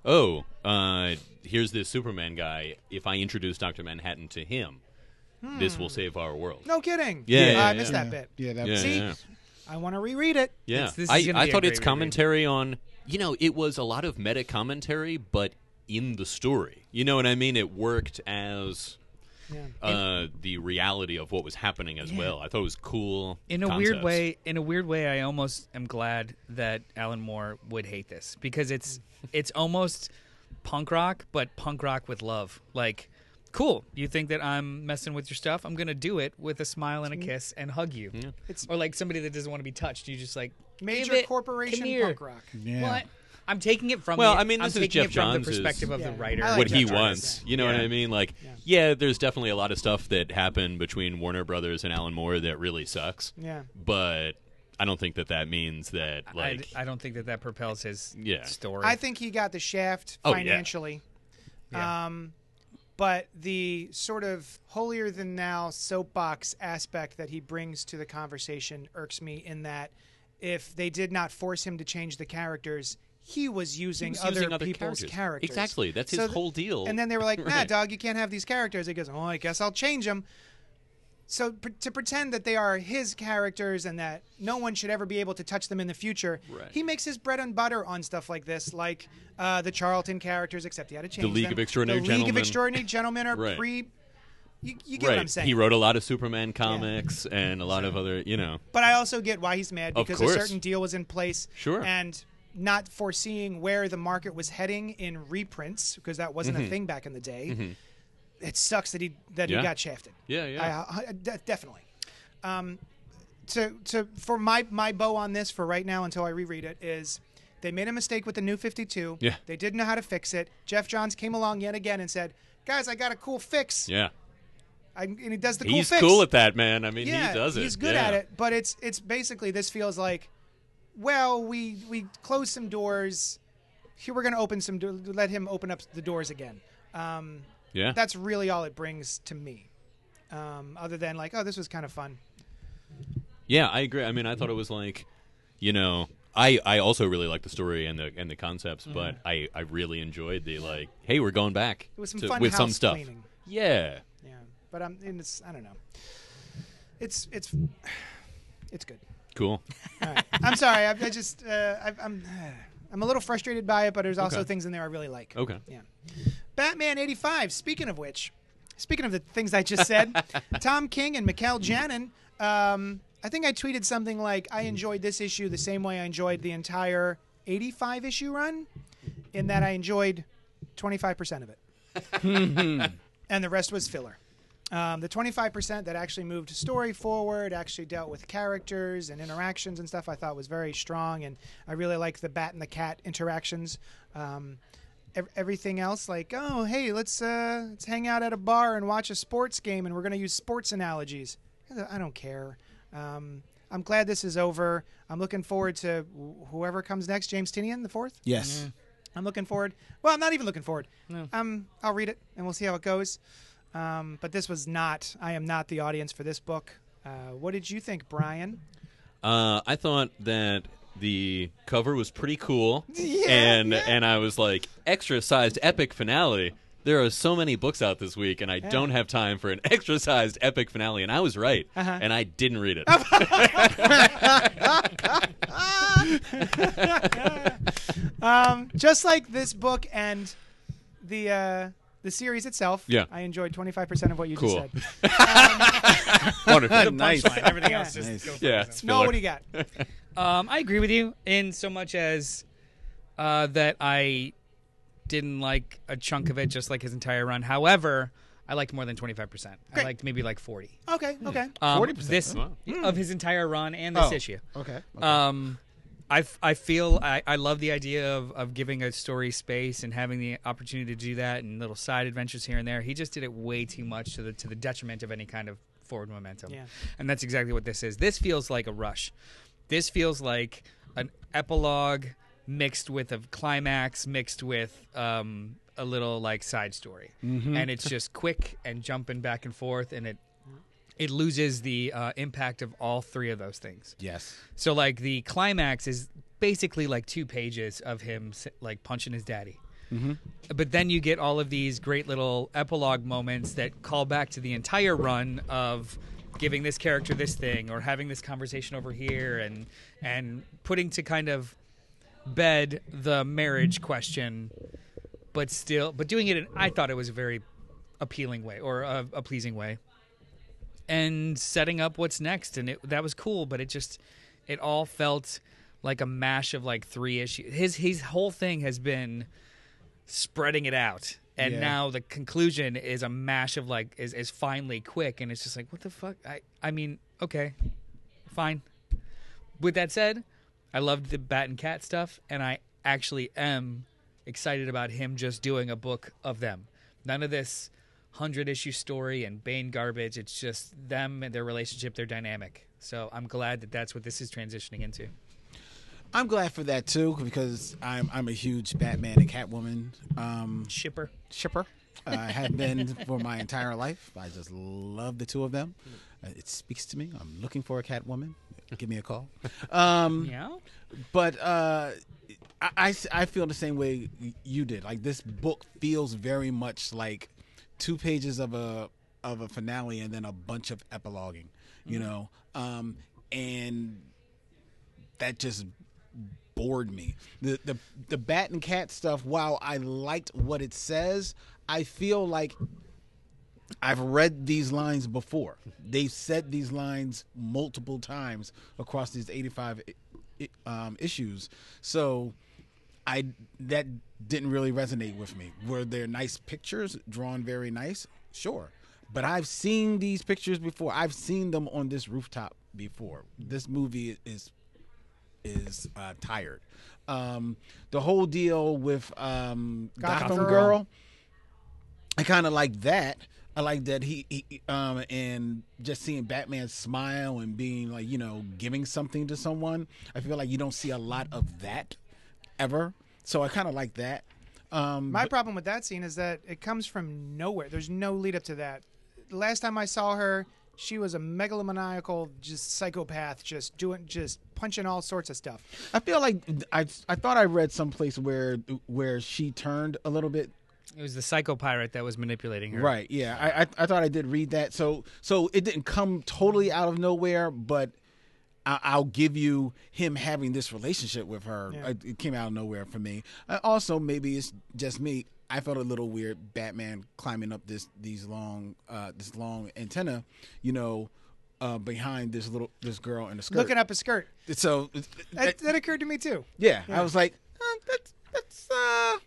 "Oh, uh, here's this Superman guy. If I introduce Doctor Manhattan to him, this will save our world." No kidding. Yeah, yeah, I yeah. missed that bit. Yeah. That Yeah, See? yeah, I want to reread it. yeah. It's- this I, I thought great its reread. commentary on, you know, it was a lot of meta commentary, but in the story. You know what I mean? It worked as. Yeah. Uh, the reality of what was happening as well. I thought it was cool. In a weird way, in a weird way, I almost am glad that Alan Moore would hate this because it's it's almost punk rock, but punk rock with love. Like, cool. You think that I'm messing with your stuff? I'm gonna do it with a smile and a kiss and hug you. It's Or like somebody that doesn't want to be touched. You just like major it, corporation come punk rock. Yeah. What? I'm taking it from. Well, the, I mean, I'm this is taking Geoff it from the Johns' perspective of Yeah. the writer. Like what Geoff he Johns, wants. You know what I mean? Like, yeah. there's definitely a lot of stuff that happened between Warner Brothers and Alan Moore that really sucks. Yeah. But I don't think that that means that like I don't think that that propels his Yeah. story. I think he got the shaft financially. Oh, yeah. financially. Yeah. Um, but the sort of holier than thou soapbox aspect that he brings to the conversation irks me in that if they did not force him to change the characters, he was using, was other, using other people's characters. characters. Exactly. That's his th- whole deal. And then they were like, "Nah, Right. dog, you can't have these characters." He goes, "Oh, I guess I'll change them." So to pretend that they are his characters and that no one should ever be able to touch them in the future, Right. he makes his bread and butter on stuff like this, like uh, the Charlton characters, except he had to change League them. of Extraordinary the League of Extraordinary Gentlemen are Right. pre. You, you get right. what I'm saying. He wrote a lot of Superman comics and a lot of other, you know. But I also get why he's mad because a certain deal was in place. Sure. And not foreseeing where the market was heading in reprints because that wasn't a thing back in the day. It sucks that he that. Yeah. he got shafted. Yeah, yeah. I, I- de- definitely. Um, to to for my my bow on this for right now until I reread it is they made a mistake with the new 52. Yeah. They didn't know how to fix it. Geoff Johns came along yet again and said, "Guys, I got a cool fix." Yeah. I, and he does the cool He's fix. cool at that, man. I mean, yeah, he does it. He's good Yeah. at it, but it's it's basically this feels like, well, we we closed some doors. Here we're going to open some. Do- let him open up the doors again. Um, Yeah. that's really all it brings to me. Um, other than like, oh, this was kind of fun. Yeah, I agree. I mean, I thought it was like, you know, I I also really like the story and the and the concepts, but I I really enjoyed the like, hey, we're going back It was some to- fun with some stuff. cleaning. Yeah. Yeah, but I'm. And it's. I don't know. It's it's it's good. Cool. All right. I'm sorry. I, I just uh, I, I'm I'm a little frustrated by it, but there's also Okay. things in there I really like. Okay. Yeah. Batman 85. Speaking of which, speaking of the things I just said, Tom King and Mikel Janín. Um, I think I tweeted something like, "I enjoyed this issue the same way I enjoyed the entire 85 issue run, in that I enjoyed 25 percent of it, and the rest was filler." Um, the 25% that actually moved story forward, actually dealt with characters and interactions and stuff, I thought was very strong. And I really liked the bat and the cat interactions. Um, ev- everything else, like, oh, hey, let's uh, let's hang out at a bar and watch a sports game, and we're going to use sports analogies. I don't care. Um, I'm glad this is over. I'm looking forward to wh- whoever comes next. James Tynion, the fourth. Yes. I'm looking forward. Well, I'm not even looking forward. Um, I'll read it and we'll see how it goes. Um, but this was not. I am not the audience for this book. Uh, what did you think, Brian? Uh, I thought that the cover was pretty cool, Yeah, and yeah. and I was like, extra sized epic finale. There are so many books out this week, and I don't have time for an extra sized epic finale. And I was right, Uh-huh. and I didn't read it. Um, just like this book and the uh, the series itself. Yeah. I enjoyed 25% of what you Cool. just said. Wonderful. nice. Everything Yeah. else just Nice. go for yeah, No, what do you got? Um, I agree with you in so much as uh, that I didn't like a chunk of it, just like his entire run. However, I liked more than twenty five percent. I Great. liked maybe like forty. Okay, okay. Um, 40%, This Wow. of his entire run and this Oh, issue. Okay. okay. Um, I, f- I feel I, I love the idea of, of giving a story space and having the opportunity to do that and little side adventures here and there. He just did it way too much to the to the detriment of any kind of forward momentum. Yeah. And that's exactly what this is. This feels like a rush. This feels like an epilogue mixed with a climax mixed with um, a little like side story. And it's just quick and jumping back and forth and it it loses the uh, impact of all three of those things. yes. So like the climax is basically like two pages of him like punching his daddy. But then you get all of these great little epilogue moments that call back to the entire run of giving this character this thing or having this conversation over here and and putting to kind of bed the marriage question but still but doing it in I thought it was a very appealing way or a, a pleasing way. And setting up what's next and it, that was cool but it just it all felt like a mash of like three issues. His his whole thing has been spreading it out and Yeah. now the conclusion is a mash of like is, is finally quick. And it's just like what the fuck? I i mean okay fine. With that said i loved the bat and cat stuff. And i actually am excited about him just doing a book of them. None of this 100 issue story and bane garbage. It's just them and their relationship their dynamic. So i'm glad that that's what this is transitioning into I'm glad for that too because I'm I'm a huge Batman and Catwoman um, shipper shipper. Uh, I have been for my entire life. I just love the two of them. Uh, it speaks to me. I'm looking for a Catwoman. Give me a call. Um, yeah but uh, I, I, I feel the same way you did. Like this book feels very much like two pages of a of a finale and then a bunch of epiloguing. You know, um, and that just bored me. The the the bat and cat stuff. While I liked what it says, I feel like I've read these lines before. They've said these lines multiple times across these 85 i- i- um, issues. So I that didn't really resonate with me. Were there nice pictures drawn very nice? Sure. but I've seen these pictures before. I've seen them on this rooftop before. This movie is is uh, tired. Um, the whole deal with um, Gotham Gotham, Girl. Girl, I kind of like that. I like that he, he um and just seeing Batman smile and being like you know giving something to someone. I feel like you don't see a lot of that ever. So I kind of like that. Um, My but- problem with that scene is that it comes from nowhere. There's no lead up to that. The last time I saw her, she was a megalomaniacal, just psychopath, just doing, just punching all sorts of stuff. I feel like I I thought I read someplace where where she turned a little bit It was the psycho pirate that was manipulating her. Right. Yeah. I, I I thought I did read that. So so it didn't come totally out of nowhere, but I, I'll give you him having this relationship with her. Yeah. It, it came out of nowhere for me. Uh, also, maybe it's just me. I felt a little weird. Batman climbing up this these long uh this long antenna, you know, uh behind this little this girl in the skirt. Looking up a skirt. So That, that occurred to me too. yeah, Yeah. I was like, uh, that's that's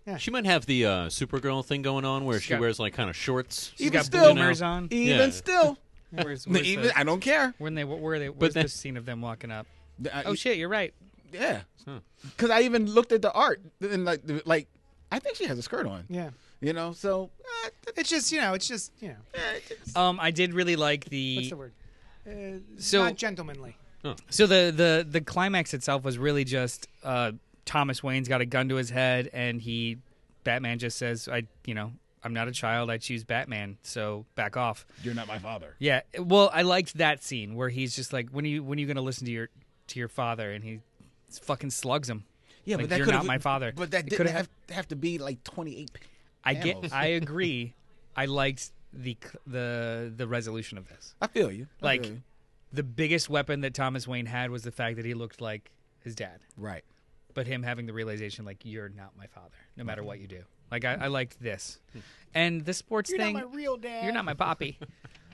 uh She might have the uh, Supergirl thing going on where she got- wears like kind of shorts. She's Even got still- bloomers on. even Yeah. still. Where's, where's even the- I don't care. when they where they where's then- the scene of them walking up? I- Oh shit, you're right. Yeah, Huh. because I even looked at the art and like, like I think she has a skirt on. Yeah. You know, so uh, It's just, you know, it's just, you know, Um, I did really like the what's the word? Uh, So- not gentlemanly. So the the the climax itself was really just uh, Thomas Wayne's got a gun to his head, and he Batman just says, "I, you know, I'm not a child. I choose Batman. So back off." you're not my father. Yeah. Well, I liked that scene where he's just like, "When are you when are you going to listen to your to your father?" And he fucking slugs him. Yeah, Like, but that you're not my father. But that didn't could've have, have to be like 28. I get. I agree. I liked the the the resolution of this. I feel you. I Like feel you. the biggest weapon that Thomas Wayne had was the fact that he looked like his dad. right. but him having the realization like you're not my father no matter what you do like i, I liked this hmm. and the sports You're thing not my real dad. you're not my poppy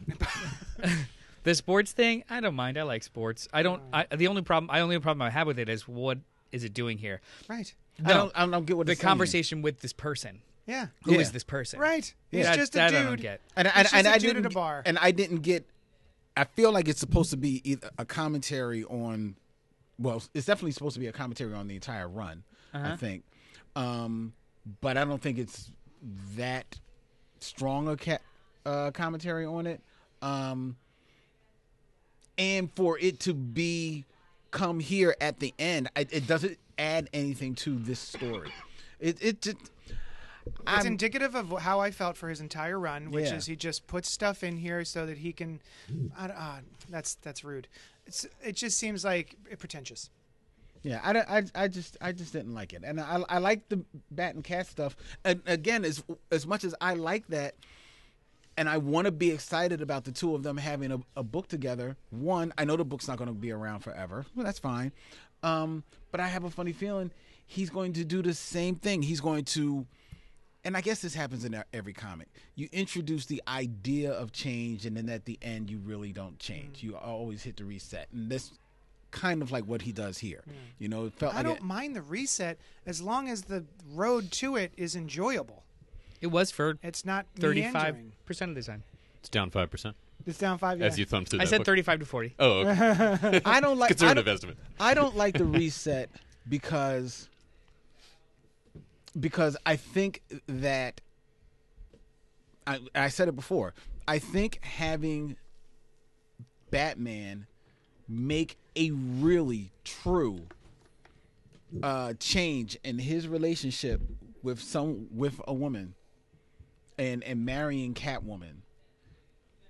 the sports thing i don't mind i like sports i don't I, the only problem i only problem i have with it is what is it doing here Right. I don't. I don't get what the it's saying. conversation with this person Yeah. Who is Yeah. this person Right. He's That- just a dude. I don't get. And, He's and, just and a I dude at didn't. a bar. And I didn't get. I feel like it's supposed to be either a commentary on. Well, it's definitely supposed to be a commentary on the entire run. Uh-huh. I think, um, but I don't think it's that strong a ca- uh, commentary on it. Um, and for it to be come here at the end, I, it doesn't add anything to this story. It it just. It's I'm- indicative of how I felt for his entire run, which Yeah. is he just puts stuff in here so that he can. I, uh, that's that's rude. It's, it just seems like pretentious. Yeah, I, don't- I, I just I just didn't like it, and I I like the bat and cat stuff. And again, as as much as I like that, and I want to be excited about the two of them having a, a book together. One, I know the book's not going to be around forever. Well, that's fine. Um, but I have a funny feeling he's going to do the same thing. He's going to, and I guess this happens in every comic. You introduce the idea of change, and then at the end, you really don't change. You always hit the reset, and this kind of like what he does here. You know, it felt I like don't it, mind the reset as long as the road to it is enjoyable. It was for It's not 35 meandering. percent of the time It's down five percent It's down five. Yeah. as you thumb through. i that said book. 35 to 40 Oh, okay. I don't like I conservative don't- estimate. I don't like the reset because because I think that I, I said it before. I think having Batman make a really true uh, change in his relationship with some with a woman and and marrying Catwoman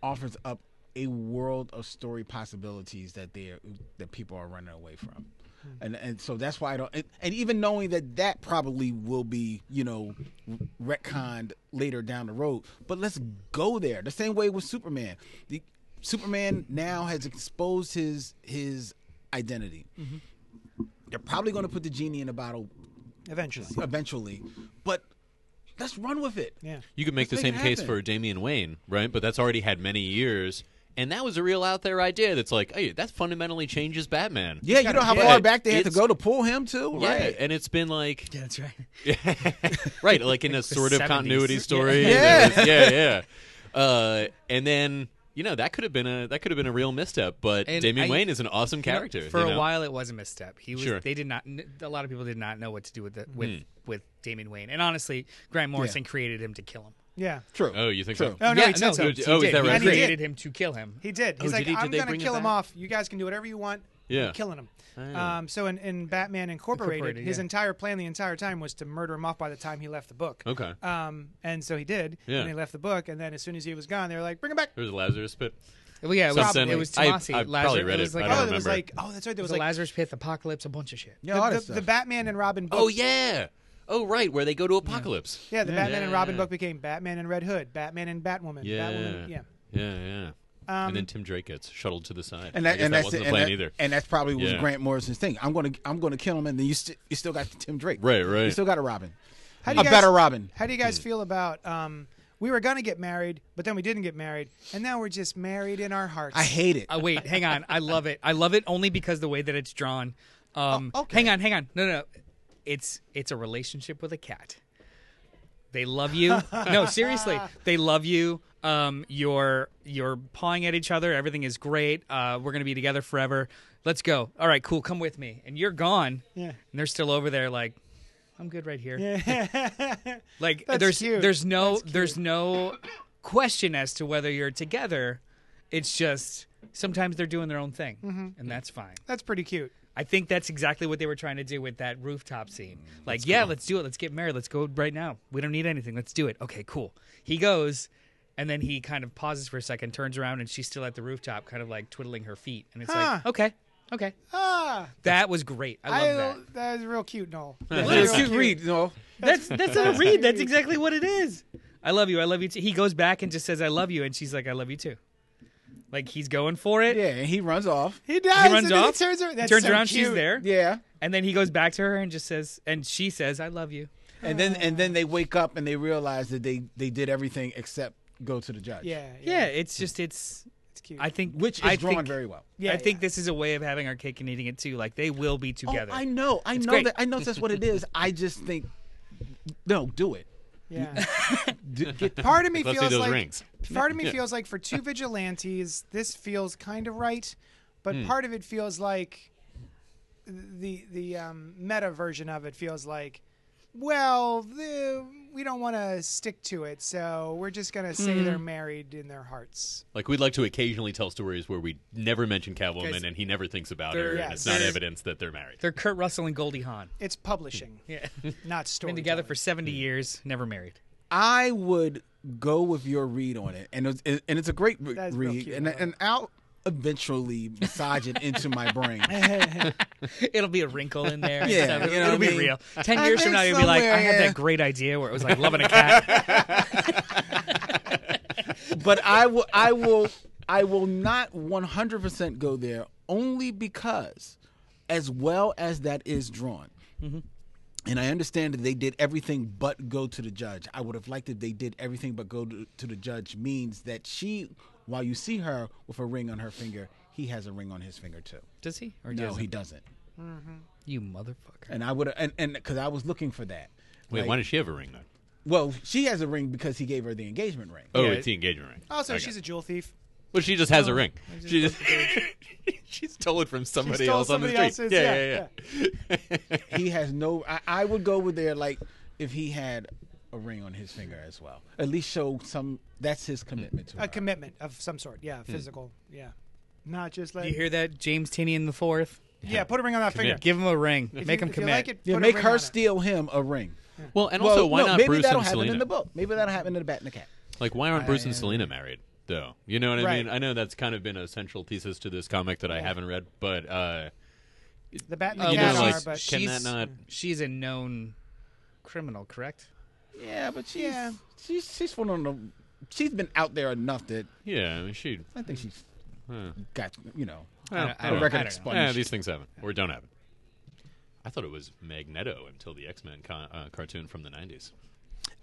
offers up a world of story possibilities that they that people are running away from. Hmm. And and so that's why I don't and, and even knowing that that probably will be, you know, retconned later down the road, but let's go there. The same way with Superman. The Superman now has exposed his his identity. Mm-hmm. They're probably going to put the genie in a bottle Eventually. eventually, but let's run with it. Yeah. You could make Let's the make same it case for Damian Wayne, right? But that's already had many years, and that was a real out there idea. That's like, hey, that fundamentally changes Batman. Yeah, you know how Yeah, far back they had to go to pull him too, Yeah, right? and it's been like yeah that's right right, like in a sort of 70s. continuity story. Yeah. There yeah, yeah. Uh, and then you know that could have been a that could have been a real misstep. But And Damian I- Wayne is an awesome You know, character. for you a while, it was a misstep. He was. Sure. They did not. A lot of people did not know what to do with the, with Hmm. with Damian Wayne. And honestly, Grant Morrison created him to kill him. Yeah. True. Oh, you think True. so? Oh no, yeah, he said so. Oh, He oh, is that right? And he created him to kill him. He did. He's Oh, like, did he? Did I'm gonna kill him back? off. You guys can do whatever you want. Yeah. I'm killing him. Oh. Um, so in, in Batman Incorporated, Incorporated, his yeah. entire plan the entire time was to murder him off by the time he left the book. Okay. Um, and so he did. Yeah. And he left the book, and then as soon as he was gone, they were like, "Bring him back." There was Lazarus pit. Well, yeah, it was. Something- It was I- Tomasi. I probably Lazarus. read it was like I oh, don't there remember. was like, oh, that's right. There It was was a like Lazarus Pit, Apokolips, a bunch of shit. Yeah, all the, that the, the. Batman and Robin book. Oh yeah. Oh right, where they go to Apokolips. Yeah, the Batman and Robin book became Batman and Red Hood, Batman and Batwoman, Yeah. Batwoman. Yeah. Yeah, yeah. Um, and then Tim Drake gets shuttled to the side. And I that, guess and that that's wasn't and the plan that- either. And that's probably was Yeah. Grant Morrison's thing. I'm gonna I'm gonna kill him, and then you st- you still got Tim Drake. Right, right. You still got a Robin. How do you a guys- better Robin. How do you guys feel about? Um, we were gonna get married, but then we didn't get married, and now we're just married in our hearts. I hate it. Uh, wait, hang on. I love it. I love it only because the way that it's drawn. Um, Oh, okay. Hang on, hang on. No, no, no. It's it's a relationship with a cat. They love you. no, seriously, they love you. Um, you're you're pawing at each other. Everything is great. Uh, we're gonna be together forever. Let's go. All right, cool. Come with me. And you're gone. Yeah. And they're still over there, like, I'm good right here. Yeah. Like That's there's cute. there's no there's no question as to whether you're together. It's just sometimes they're doing their own thing, Mm-hmm. and that's fine. That's pretty cute. I think that's exactly what they were trying to do with that rooftop scene. Like, yeah, let's do it. Let's get married. Let's go right now. We don't need anything. Let's do it. Okay, cool. He goes, and then he kind of pauses for a second, turns around, and she's still at the rooftop, kind of like twiddling her feet. And it's Huh. like, okay, okay. Ah, That was great. I love I, that. that is real cute, Noel. That's a real cute read, you know. That's that's a read. That's exactly what it is. I love you. I love you too. He goes back and just says, "I love you," and she's like, "I love you too." Like he's going for it. Yeah, and he runs off. He does. He runs and off. He turns around. That's turns so around. She's there. Yeah. And then he goes back to her and just says, and she says, "I love you." And then and then they wake up and they realize that they they did everything except go to the judge. Yeah, Yeah, yeah. it's just it's. It's cute. I think Which is I drawn think, very well. Yeah, I think yeah. this is a way of having our cake and eating it too. Like they will be Oh, together. I know. I It's know great. that I know that's what it is. I just think no, do it. Yeah. Do, get the, Part of me Let's see feels those like rings. part of me feels like for two vigilantes, this feels kind of right, but Hmm. part of it feels like the the um, meta version of it feels like, well, the, we don't want to stick to it, so we're just gonna say Hmm. they're married in their hearts. Like we'd like to occasionally tell stories where we never mention Catwoman Guys, and he never thinks about her, Yes. and it's not evidence that they're married. They're Kurt Russell and Goldie Hawn. It's publishing, Yeah, not story. been together for seventy years, never married. I would go with your read on it, and it's, and it's a great re- read, cute, and I love and I'll eventually massage it into my brain. It'll be a wrinkle in there. Yeah, stuff. you know it'll be mean? real. Ten I years from now, you'll be like, somewhere, I had yeah. that great idea where it was like loving a cat. but I will I will I will not 100% go there only because as well as that is drawn mm-hmm. and I understand that they did everything but go to the judge. I would have liked if they did everything but go to, to the judge means that she while you see her with a ring on her finger, he has a ring on his finger too. Does he? Or No, doesn't? he doesn't. Mm-hmm. You motherfucker. And I would and and cuz I was looking for that. Wait, Like, why does she have a ring then? Well, she has a ring because he gave her the engagement ring. Oh, Yeah, it's the engagement ring. Oh, also, Okay. she's a jewel thief. Well, she just has a Oh, ring. Just She just, she stole it from somebody stole else on the somebody street. else's, yeah, yeah, yeah. he has no. I, I would go with there like if he had a ring on his finger as well. At least show some. That's his commitment to it. A her. commitment of some sort. Yeah, Hmm. physical. Yeah, not just like you hear that, James Tynion the fourth? yeah. Put a ring on that finger. Give him a ring. If Make you, him if you commit. like it, yeah, put a make ring her on it. steal him a ring. Well, and well, also, why no, not maybe Bruce that'll and happen Selena? in the book. Maybe that'll happen in the Bat and the Cat. Like, why aren't Bruce and Selena married? Though, you know what I Right. mean. I know that's kind of been a central thesis to this comic that I haven't read, but uh, The bat and the you cat know, are, like, but can she's- that not? She's a known criminal, correct? Yeah, but she's Yeah. she's she's one on the. She's been out there enough that Yeah, I mean, she. I think she's Huh. got you know. I don't- I a don't- record I don't know. expunged. Yeah, these things happen or don't happen. I thought it was Magneto until the X Men con- uh, cartoon from the '90s.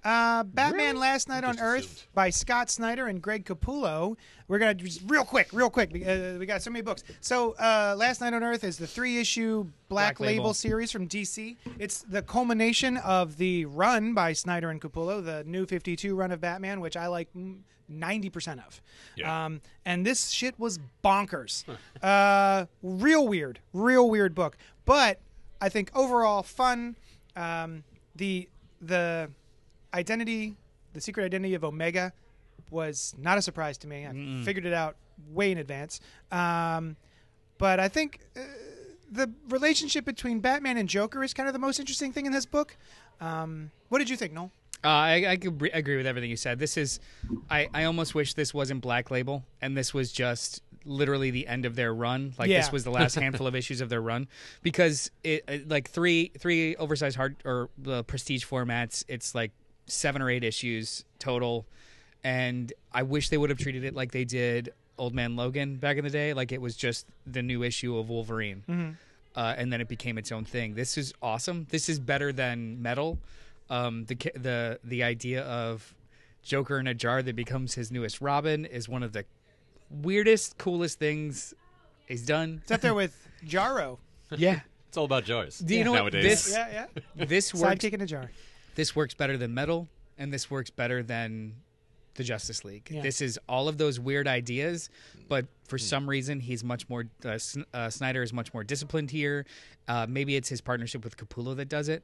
Uh, Batman Last Night on Earth assumed. by Scott Snyder and Greg Capullo. We're going to just real quick, real quick. Uh, we got so many books. So, uh, Last Night on Earth is the three issue Black, Black Label. Label. series from DC. It's the culmination of the run by Snyder and Capullo, the new 52 run of Batman, which I like mm, 90% of. Yeah. Um, and this shit was bonkers. uh, real weird, real weird book. But I think overall fun. Um, the the identity, the secret identity of Omega, was not a surprise to me. I figured it out way in advance. Um, but I think uh, the relationship between Batman and Joker is kind of the most interesting thing in this book. Um, what did you think, Noel? Uh, I, I re- agree with everything you said. This is, I, I almost wish this wasn't Black Label and this was just literally the end of their run. Like Yeah. this was the last handful of issues of their run because it, it like three three oversized hard or the prestige formats. It's like seven or eight issues total, and I wish they would have treated it like they did Old Man Logan back in the day. Like it was just the new issue of Wolverine uh, and then it became its own thing. This is awesome. This is better than Metal. Um, the the the idea of Joker in a jar that becomes his newest Robin is one of the weirdest, coolest things he's done. It's up there with Jarro. yeah, It's all about jars. Do you know what nowadays. this- Yeah, yeah. this works. Sidekick in a jar. This works better than Metal, and this works better than the Justice League. Yeah. This is all of those weird ideas, but for some reason he's much more. Uh, S- uh, Snyder is much more disciplined here. Uh, maybe it's his partnership with Capullo that does it.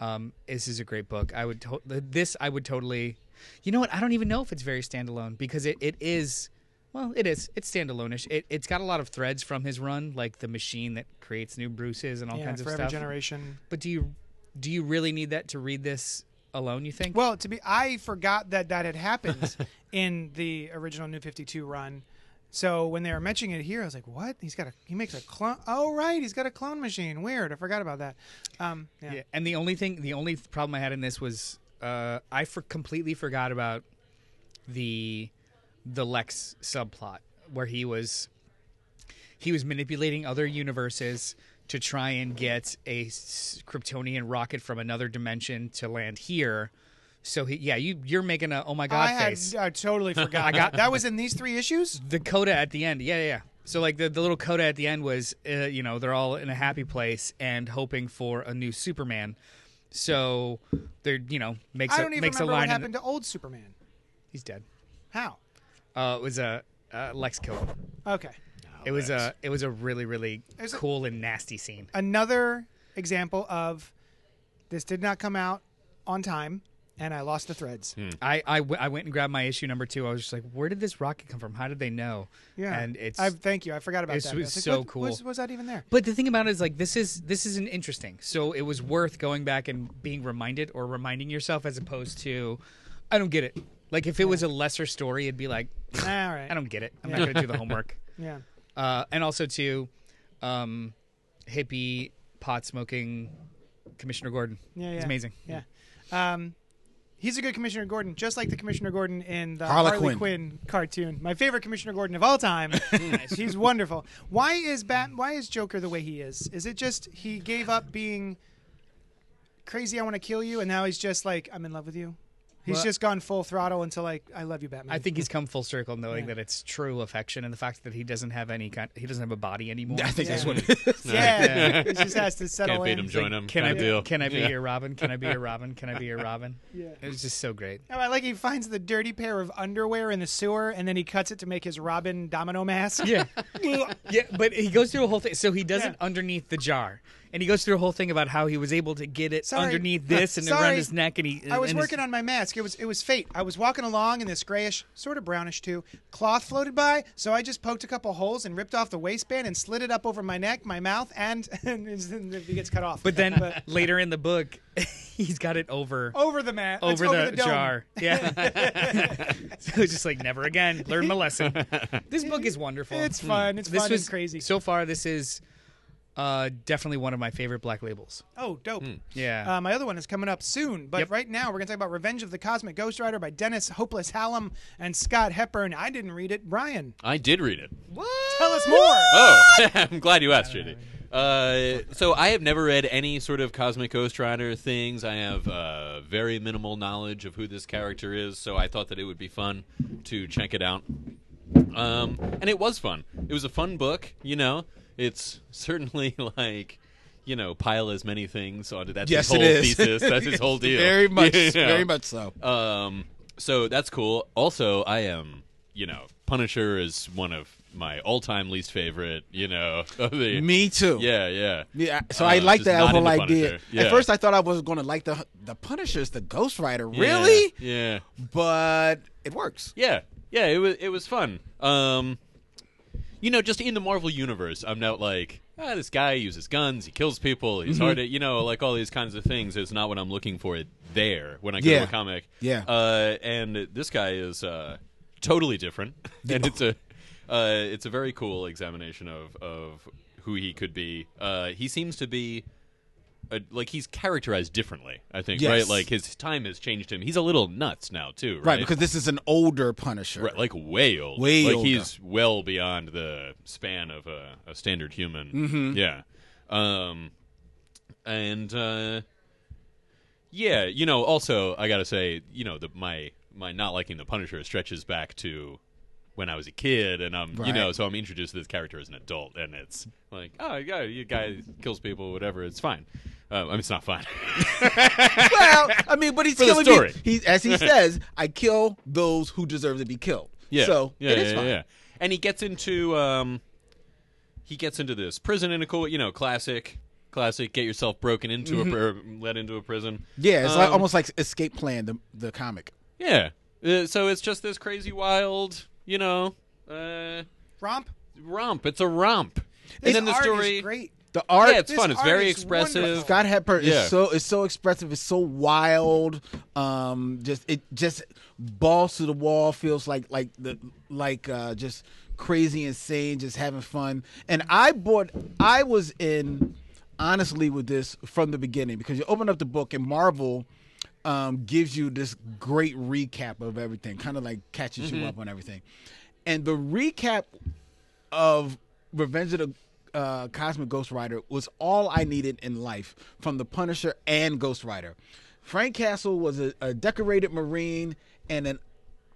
Um, this is a great book. I would to- this I would totally. You know what? I don't even know if it's very standalone because it, it is. Well, it is. It's standalone-ish. It, it's got a lot of threads from his run, like the machine that creates new Bruces and all yeah, kinds of Forever stuff. Generation. But do you do you really need that to read this alone? You think? Well, to be, I forgot that that had happened in the original New Fifty Two run. So when they were mentioning it here, I was like, "What? He's got a he makes a clone? Oh, right, he's got a clone machine. Weird. I forgot about that." Um, yeah. Yeah, and the only thing, the only problem I had in this was uh, I for completely forgot about the the Lex subplot where he was he was manipulating other universes to try and get a Kryptonian rocket from another dimension to land here. So he, yeah, you you're making a oh my god I had face. I totally forgot. I got that was in these three issues. the coda at the end. Yeah, yeah. yeah. So like the, the little coda at the end was, uh, you know, they're all in a happy place and hoping for a new Superman. So they're, you know, makes I a don't even makes a remember what line. in happened to old Superman. he's dead. How? Uh, it was a uh, Lex killed him. Okay. It was a it was a really really There's a- cool and nasty scene. Another example of this did not come out on time, and I lost the threads. Hmm. I, I, w- I went and grabbed my issue number two. I was just like, where did this rocket come from? How did they know? Yeah, and it's I thank you. I forgot about This that. was I like, so what- cool. Was, was that even there? But the thing about it is like this is this isn't interesting. So it was worth going back and being reminded or reminding yourself as opposed to I don't get it. Like if it was a lesser story, it'd be like All right. I don't get it. I'm not going to do the homework. Yeah. Uh, and also to um, hippie pot smoking Commissioner Gordon. Yeah, He's yeah. amazing. Yeah. Um, he's a good Commissioner Gordon, just like the Commissioner Gordon in the Harlequin. Harley Quinn cartoon. My favorite Commissioner Gordon of all time. he's wonderful. Why is Bat? Why is Joker the way he is? Is it just he gave up being crazy? I want to kill you, and now he's just like I'm in love with you. He's Well- just gone full throttle until like I love you, Batman. I think he's come full circle knowing Yeah. that it's true affection and the fact that he doesn't have any kind he doesn't have a body anymore. I think that's Yeah. what it is. yeah, he just has to settle Can't beat in. him, join him. Can I kind of deal. can I be Yeah. your Robin? Can I be your Robin? Can I be your Robin? Yeah. It was just so great. Oh, I like he finds the dirty pair of underwear in the sewer, and then he cuts it to make his Robin domino mask. Yeah. yeah, but he goes through a whole thing. So he does it underneath the jar. And he goes through a whole thing about how he was able to get it Sorry. underneath this and Sorry. around his neck. And he. I was and his- working on my mask. It was it was fate. I was walking along and this grayish, sort of brownish too, cloth floated by. So I just poked a couple holes and ripped off the waistband and slid it up over my neck, my mouth, and, and it gets cut off. But then later in the book, he's got it over. over the mat, Over, the, the, dome. jar, yeah. so it's just like never again. Learn my lesson. This book is wonderful. It's fun. It's this fun was and crazy. So far, this is uh, definitely one of my favorite Black Labels. oh, dope. Yeah. Uh, my other one is coming up soon, but Yep. right now we're going to talk about Revenge of the Cosmic Ghost Rider by Dennis Hopeless Hallum and Scott Hepburn. I didn't read it. Brian, I did read it. What? tell us more. Oh, I'm glad you asked, JD. Uh, so I have never read any sort of Cosmic Ghost Rider things. I have uh, very minimal knowledge of who this character is, so I thought that it would be fun to check it out. Um, and it was fun. It was a fun book. You know, it's certainly like. You know, pile as many things onto that's Yes, his whole thesis. That's his whole deal. Very much, You know? very much so. Um, so that's cool. Also, I am, you know, Punisher is one of my all-time least favorite. You know, the, Me too. Yeah, yeah, Yeah, so Uh, I like that whole idea. Yeah. At first, I thought I was going to like the the Punisher's the Ghost Rider, Yeah, really, Yeah, but it works. yeah, yeah. It was it was fun. Um, you know, just in the Marvel universe, I'm not like. Ah, this guy uses guns. He kills people. He's hard to, you know, like all these kinds of things. Is not what I'm looking for It there when I go Yeah. to a comic. Yeah. Uh, and this guy is uh, totally different, and it's a uh, it's a very cool examination of of who he could be. Uh, he seems to be. Uh, like he's characterized differently, I think, Yes. right? Like his time has changed him. He's a little nuts now, too, right? Right, because this is an older Punisher. Right, like way old. Way like older. he's well beyond the span of a, a standard human. Mm-hmm. Yeah. Um, and uh, yeah, you know. Also, I gotta say, you know, the my my not liking the Punisher stretches back to when I was a kid, and I'm you know, so I'm introduced to this character as an adult, and it's like, oh yeah, you guy kills people, whatever. It's fine. Uh, I mean, it's not fun. well, I mean, but he's For the killing story. me. He, as he says, I kill those who deserve to be killed. Yeah. So yeah, it is yeah, fine. yeah. And he gets into um, he gets into this prison in a cool, you know, classic, classic. Get yourself broken into a or led into a prison. Mm-hmm. Yeah, it's like Um, almost like Escape Plan, the the comic. yeah. Uh, so it's just this crazy, wild, you know, uh, Romp. romp. It's a romp. And This then the art story. is great. The art. Yeah, it's fun. It's very expressive. wonderful. Scott Hepper Yeah. is so is so expressive. It's so wild. Um, just it just balls to the wall. Feels like like the like uh, just crazy, insane, just having fun. And I bought. I was in honestly with this from the beginning because you open up the book and Marvel. Um, gives you this great recap of everything, kind of like catches you up on everything, and the recap of Revenge of the uh, Cosmic Ghost Rider was all I needed in life from the Punisher and Ghost Rider. Frank Castle was a, a decorated Marine and an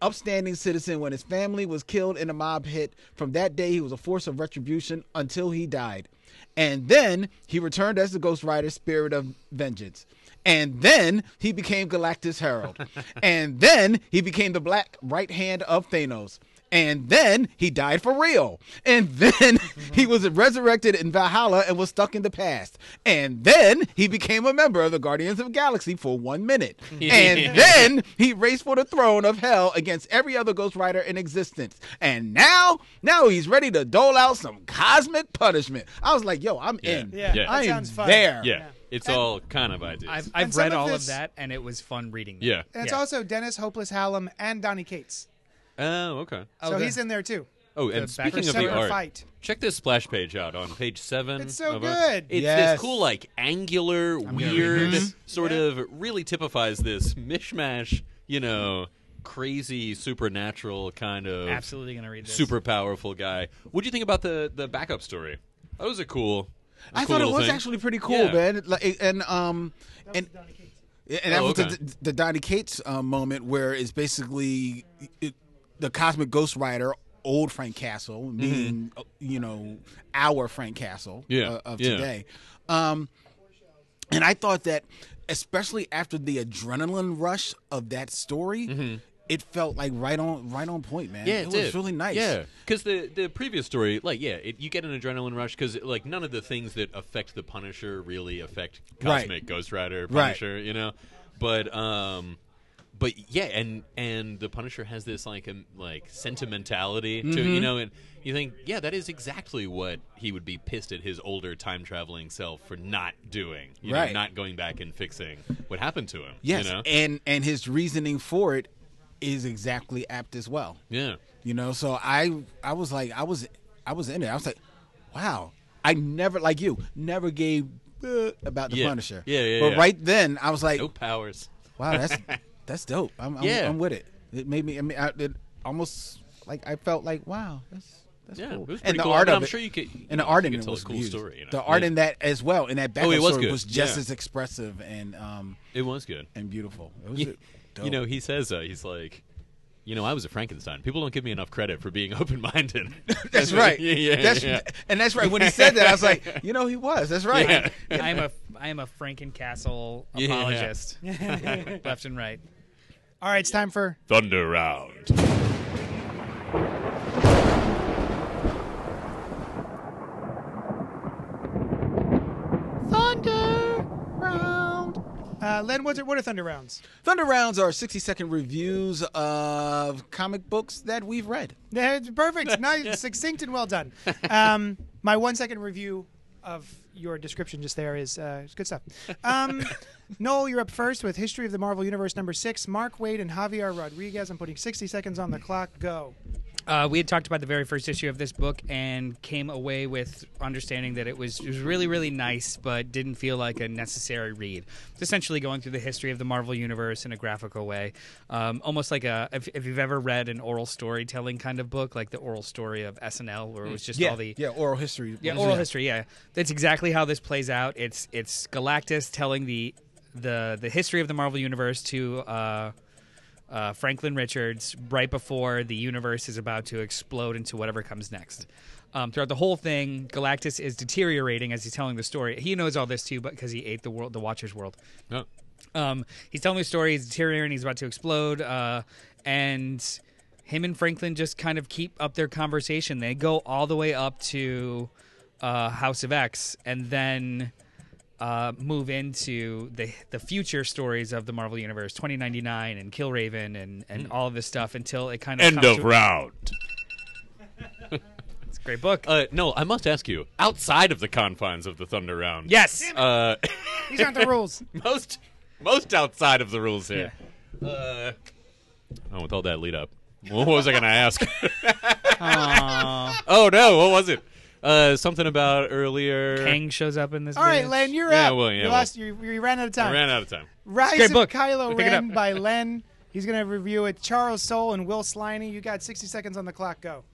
upstanding citizen when his family was killed in a mob hit. From that day, he was a force of retribution until he died. And then he returned as the Ghost Rider, Spirit of Vengeance. And then he became Galactus Herald. and then he became the black right hand of Thanos. And then he died for real. And then he was resurrected in Valhalla and was stuck in the past. And then he became a member of the Guardians of the Galaxy for one minute. And then he raced for the throne of hell against every other Ghost Rider in existence. And now, now he's ready to dole out some cosmic punishment. I was like, yo, I'm Yeah. in. Yeah, Yeah. I that am fun. there. Yeah, it's all kind of ideas. I've, I've read of all this- of that, and it was fun reading. them. yeah. And it's Yeah. also Dennis Hopeless Hallum and Donnie Cates. Oh, okay. So Okay. he's in there too. Oh, and The For speaking of the Separate art, Fight. check this splash page out on page seven. It's so of our- good. It's Yes. this cool, like angular, gonna weird, this. sort Yeah. of really typifies this mishmash. You know, crazy supernatural kind of Absolutely gonna read this. super powerful guy. What do you think about the the backup story? That was a cool. a I cool thought it little was thing. actually pretty cool, Yeah. man. Like, and um, and and that Oh, was okay. the, the Donnie Cates uh, moment where it's basically it, the Cosmic Ghost Rider, old Frank Castle, meaning uh, you know our Frank Castle Mm-hmm. Yeah, uh, of yeah. today. Um, and I thought that, especially after the adrenaline rush of that story, it felt like right on right on point, man. Mm-hmm. Yeah, it, it, was did. really nice. Yeah, because the the previous story, like, yeah, it, you get an adrenaline rush because like none of the things that affect the Punisher really affect Right. Cosmic Ghost Rider Right. Punisher, you know. But um, but yeah, and and the Punisher has this like um, like sentimentality to Mm-hmm. you know, and you think, yeah, that is exactly what he would be pissed at his older time traveling self for not doing, you Right. know, not going back and fixing what happened to him. Yes, you know? and and his reasoning for it is exactly apt as well. yeah. You know, so I I was like I was I was in it. I was like, wow. I never like you never gave uh, about the Yeah. Punisher. Yeah, yeah, But yeah. right then I was like, No powers. wow, that's that's dope. I'm, I'm Yeah. I'm with it. It made me. I mean, I, it almost like I felt like wow, that's That's Yeah, cool. it was and the cool. art I mean, of I'm it, sure you could- and the art in it was cool huge. story, you know. The art Yeah. in that as well, in that Oh, background was was just Yeah. as expressive and um It was good. and beautiful. It was You, dope. you know, he says uh, he's like, you know, I was a Frankenstein. People don't give me enough credit for being open-minded. That's right. yeah, yeah, that's, yeah. And that's right. When he said that, I was like, you know, he was. That's right. Yeah. I'm a I'm a Frankencastle Yeah. apologist, left and right. All right, it's time for Thunder round. Thunder round. uh, Len. What's it, what are Thunder Rounds? Thunder rounds are 60 second reviews of comic books that we've read. Yeah, perfect. nice, succinct, and well done. Um, my one second review of your description just there is uh, good stuff. Um, Noel, you're up first with History of the Marvel Universe number six. Mark Waid and Javier Rodriguez. I'm putting 60 seconds on the clock. Go. Uh, we had talked about the very first issue of this book and came away with understanding that it was it was really really nice, but didn't feel like a necessary read. It's essentially going through the history of the Marvel universe in a graphical way, um, almost like a if, if you've ever read an oral storytelling kind of book, like the oral story of SNL, where it was just all the yeah, oral history. yeah, oral history. Yeah, that's exactly how this plays out. It's it's Galactus telling the the the history of the Marvel universe to uh, uh, Franklin Richards right before the universe is about to explode into whatever comes next. Um, throughout the whole thing, Galactus is deteriorating as he's telling the story. He knows all this too, but because he ate the world, the Watcher's world. Oh. Um, he's telling the story. He's deteriorating. He's about to explode. Uh, and him and Franklin just kind of keep up their conversation. They go all the way up to uh, House of X, and then uh, move into the the future stories of the Marvel Universe, 2099 and Killraven and and all of this stuff until it kind of End comes of to- round. It's a great book. Uh, no, I must ask you, outside of the confines of the Thunder round, yes. uh, These aren't the rules. most most outside of the rules here. Uh, oh, with all that lead up, what was I going to ask? oh no, what was it? Uh, something about earlier. Kang shows up in this. All right, bitch. Len, you're Yeah, up. well, yeah, you well. You, you ran out of time. I ran out of time. Rise Great of book. Kylo Pick Ren by Len. He's going to review it. Charles Soule and Will Sliney. You got 60 seconds on the clock. Go.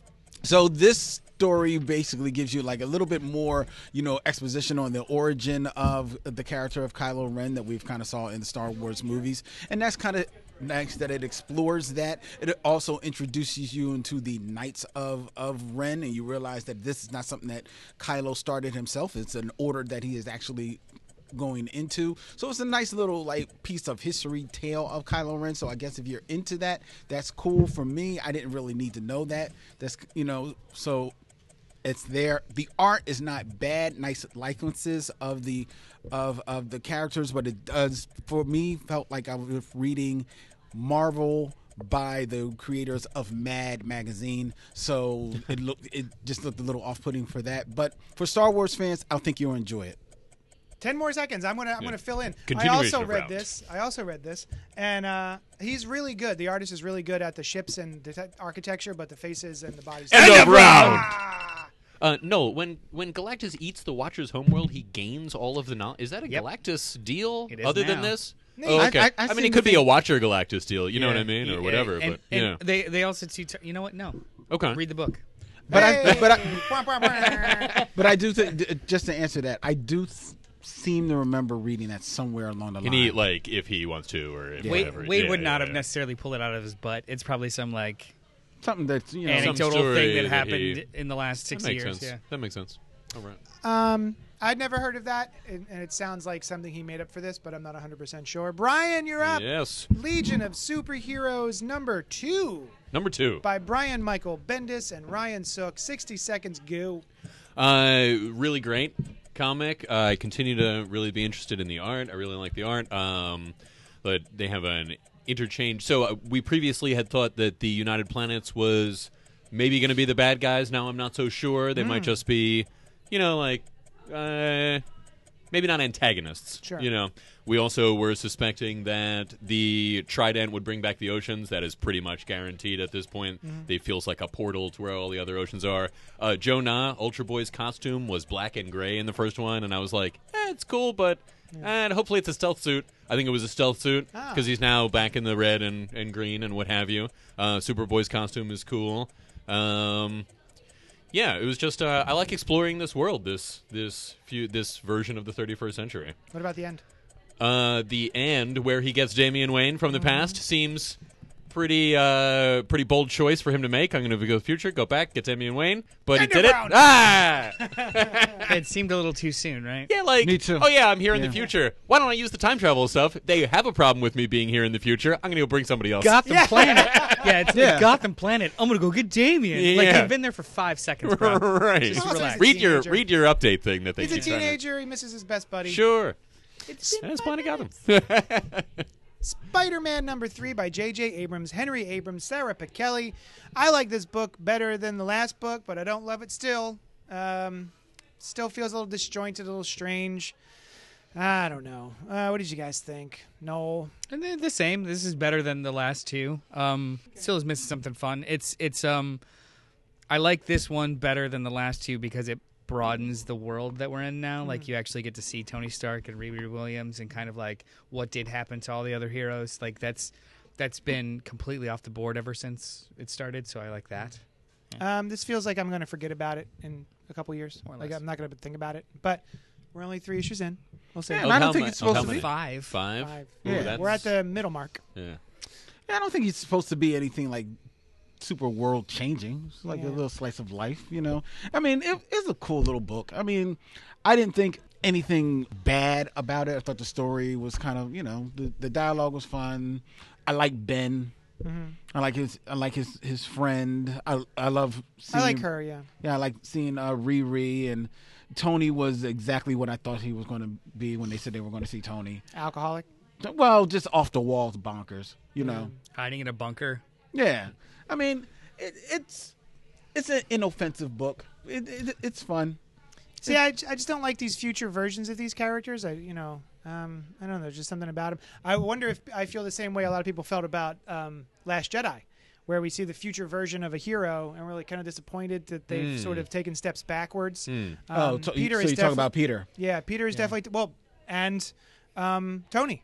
So this story basically gives you like a little bit more, you know, exposition on the origin of the character of Kylo Ren that we've kind of saw in the Star Wars movies, and that's kind of nice that it explores that. It also introduces you into the Knights of of Ren, and you realize that this is not something that Kylo started himself. It's an order that he is actually going into. So it's a nice little like piece of history tale of Kylo Ren. So I guess if you're into that, that's cool. For me, I didn't really need to know that. That's you know, so it's there. The art is not bad. Nice likenesses of the of of the characters, but it does for me felt like I was reading Marvel by the creators of Mad magazine. So it looked it just looked a little off putting for that. But for Star Wars fans, I think you'll enjoy it. Ten more seconds. I'm gonna I'm gonna fill in. I also read round. this. I also read this, and uh, he's really good. The artist is really good at the ships and the te- architecture, but the faces and the bodies. End of round. Ah! Uh, no, when when Galactus eats the Watcher's homeworld, he gains all of the knowledge. Is that a Yep. Galactus deal? It is Other than now. this? No, Oh, I- okay. I- I, I mean, it to could be think- a Watcher Galactus deal. You know what I mean, or Yeah, whatever. And, but and yeah, they they also see. You know what? No. okay. Read the book. But I but I but I do think just to answer that, I do th- seem to remember reading that somewhere along the Can line. he like if he wants to or if Waid, whatever? Waid Yeah, would yeah, not have yeah. necessarily pulled it out of his butt. It's probably some like something that's you know Some anecdotal story thing that that happened he- in the last That six makes years. sense. Yeah. That makes sense. All right. Um, I'd never heard of that, and, and it sounds like something he made up for this, but I'm not 100% sure. Brian, you're up. Yes. Legion of Superheroes number two Number two. by Brian Michael Bendis and Ryan Sook. 60 seconds, go. Uh, really great comic. Uh, I continue to really be interested in the art. I really like the art. Um, but they have an interchange. So uh, we previously had thought that the United Planets was maybe going to be the bad guys. Now I'm not so sure. They might just be, you know, like uh, maybe not antagonists. Sure. You know, we also were suspecting that the Trident would bring back the oceans. That is pretty much guaranteed at this point. It feels like a portal to where all the other oceans are. Uh, Jo Nah, Ultra Boy's costume was black and gray in the first one, and I was like, eh, it's cool, but. And hopefully it's a stealth suit. I think it was a stealth suit Ah. because he's now back in the red and, and green and what have you. Uh, Superboy's costume is cool. Um, Yeah, it was just uh, I like exploring this world, this this few this version of the 31st century. What about the end? Uh, the end where he gets Damian Wayne from the Mm-hmm. past seems pretty uh pretty bold choice for him to make. I'm going to go to the future, go back, get Damian Wayne, but he did Brown. it. Ah, It seemed a little too soon, right? yeah, like Me too. Oh yeah, I'm here in Yeah. the future. Why don't I use the time travel stuff? They have a problem with me being here in the future. I'm going to go bring somebody else. Gotham Yeah. Planet. yeah, it's Yeah. like Gotham Planet. I'm gonna go get Damian. Like Yeah. they've been there for five seconds, bro. right. Just relax. he's a Read your teenager. read your update thing that they He's a keep trying to- teenager. He misses his best buddy. Sure. It's That's Planet Gotham. Spider-Man number three by J.J. Abrams, Henry Abrams, Sara Pichelli. I like this book better than the last book, but I don't love it still. Um, still feels a little disjointed, a little strange. I don't know. Uh, what did you guys think? Noel? And they're the same. This is better than the last two. Um, still is missing something fun. It's it's um, I like this one better than the last two because it broadens the world that we're in now. Like you actually get to see Tony Stark and Riri Williams and kind of like what did happen to all the other heroes. Like that's that's been completely off the board ever since it started. So I like that. Um, this feels like I'm going to forget about it in a couple years. More or Like less. I'm not going to think about it. But we're only three issues in. We'll see. Yeah, Of and I don't think ma- it's of how supposed to be. Five. Five. Five. Ooh, Yeah. that's- We're at the middle mark. Yeah. Yeah, I don't think it's supposed to be anything like super world changing. It's like Yeah. a little slice of life, you know. I mean, it, it's a cool little book. I mean, I didn't think anything bad about it. I thought the story was kind of, you know, the the dialogue was fun. I like Ben. Mm-hmm. I like his. I like his his friend. I I love. I Seeing, like her, yeah. Yeah, I like seeing uh, Riri and Tony was exactly what I thought he was going to be when they said they were going to see Tony. Alcoholic. Well, just off the walls, bonkers. You know. Hiding in a bunker. Yeah, I mean, it, it's it's an inoffensive book. It, it, it's fun. See, I, I just don't like these future versions of these characters. I you know um, I don't know. There's just something about them. I wonder if I feel the same way a lot of people felt about um, Last Jedi, where we see the future version of a hero and we're like kind of disappointed that they've Hmm. sort of taken steps backwards. Hmm. Um, oh, to, Peter so is you talk about Peter? yeah, Peter is definitely well, and um, Tony.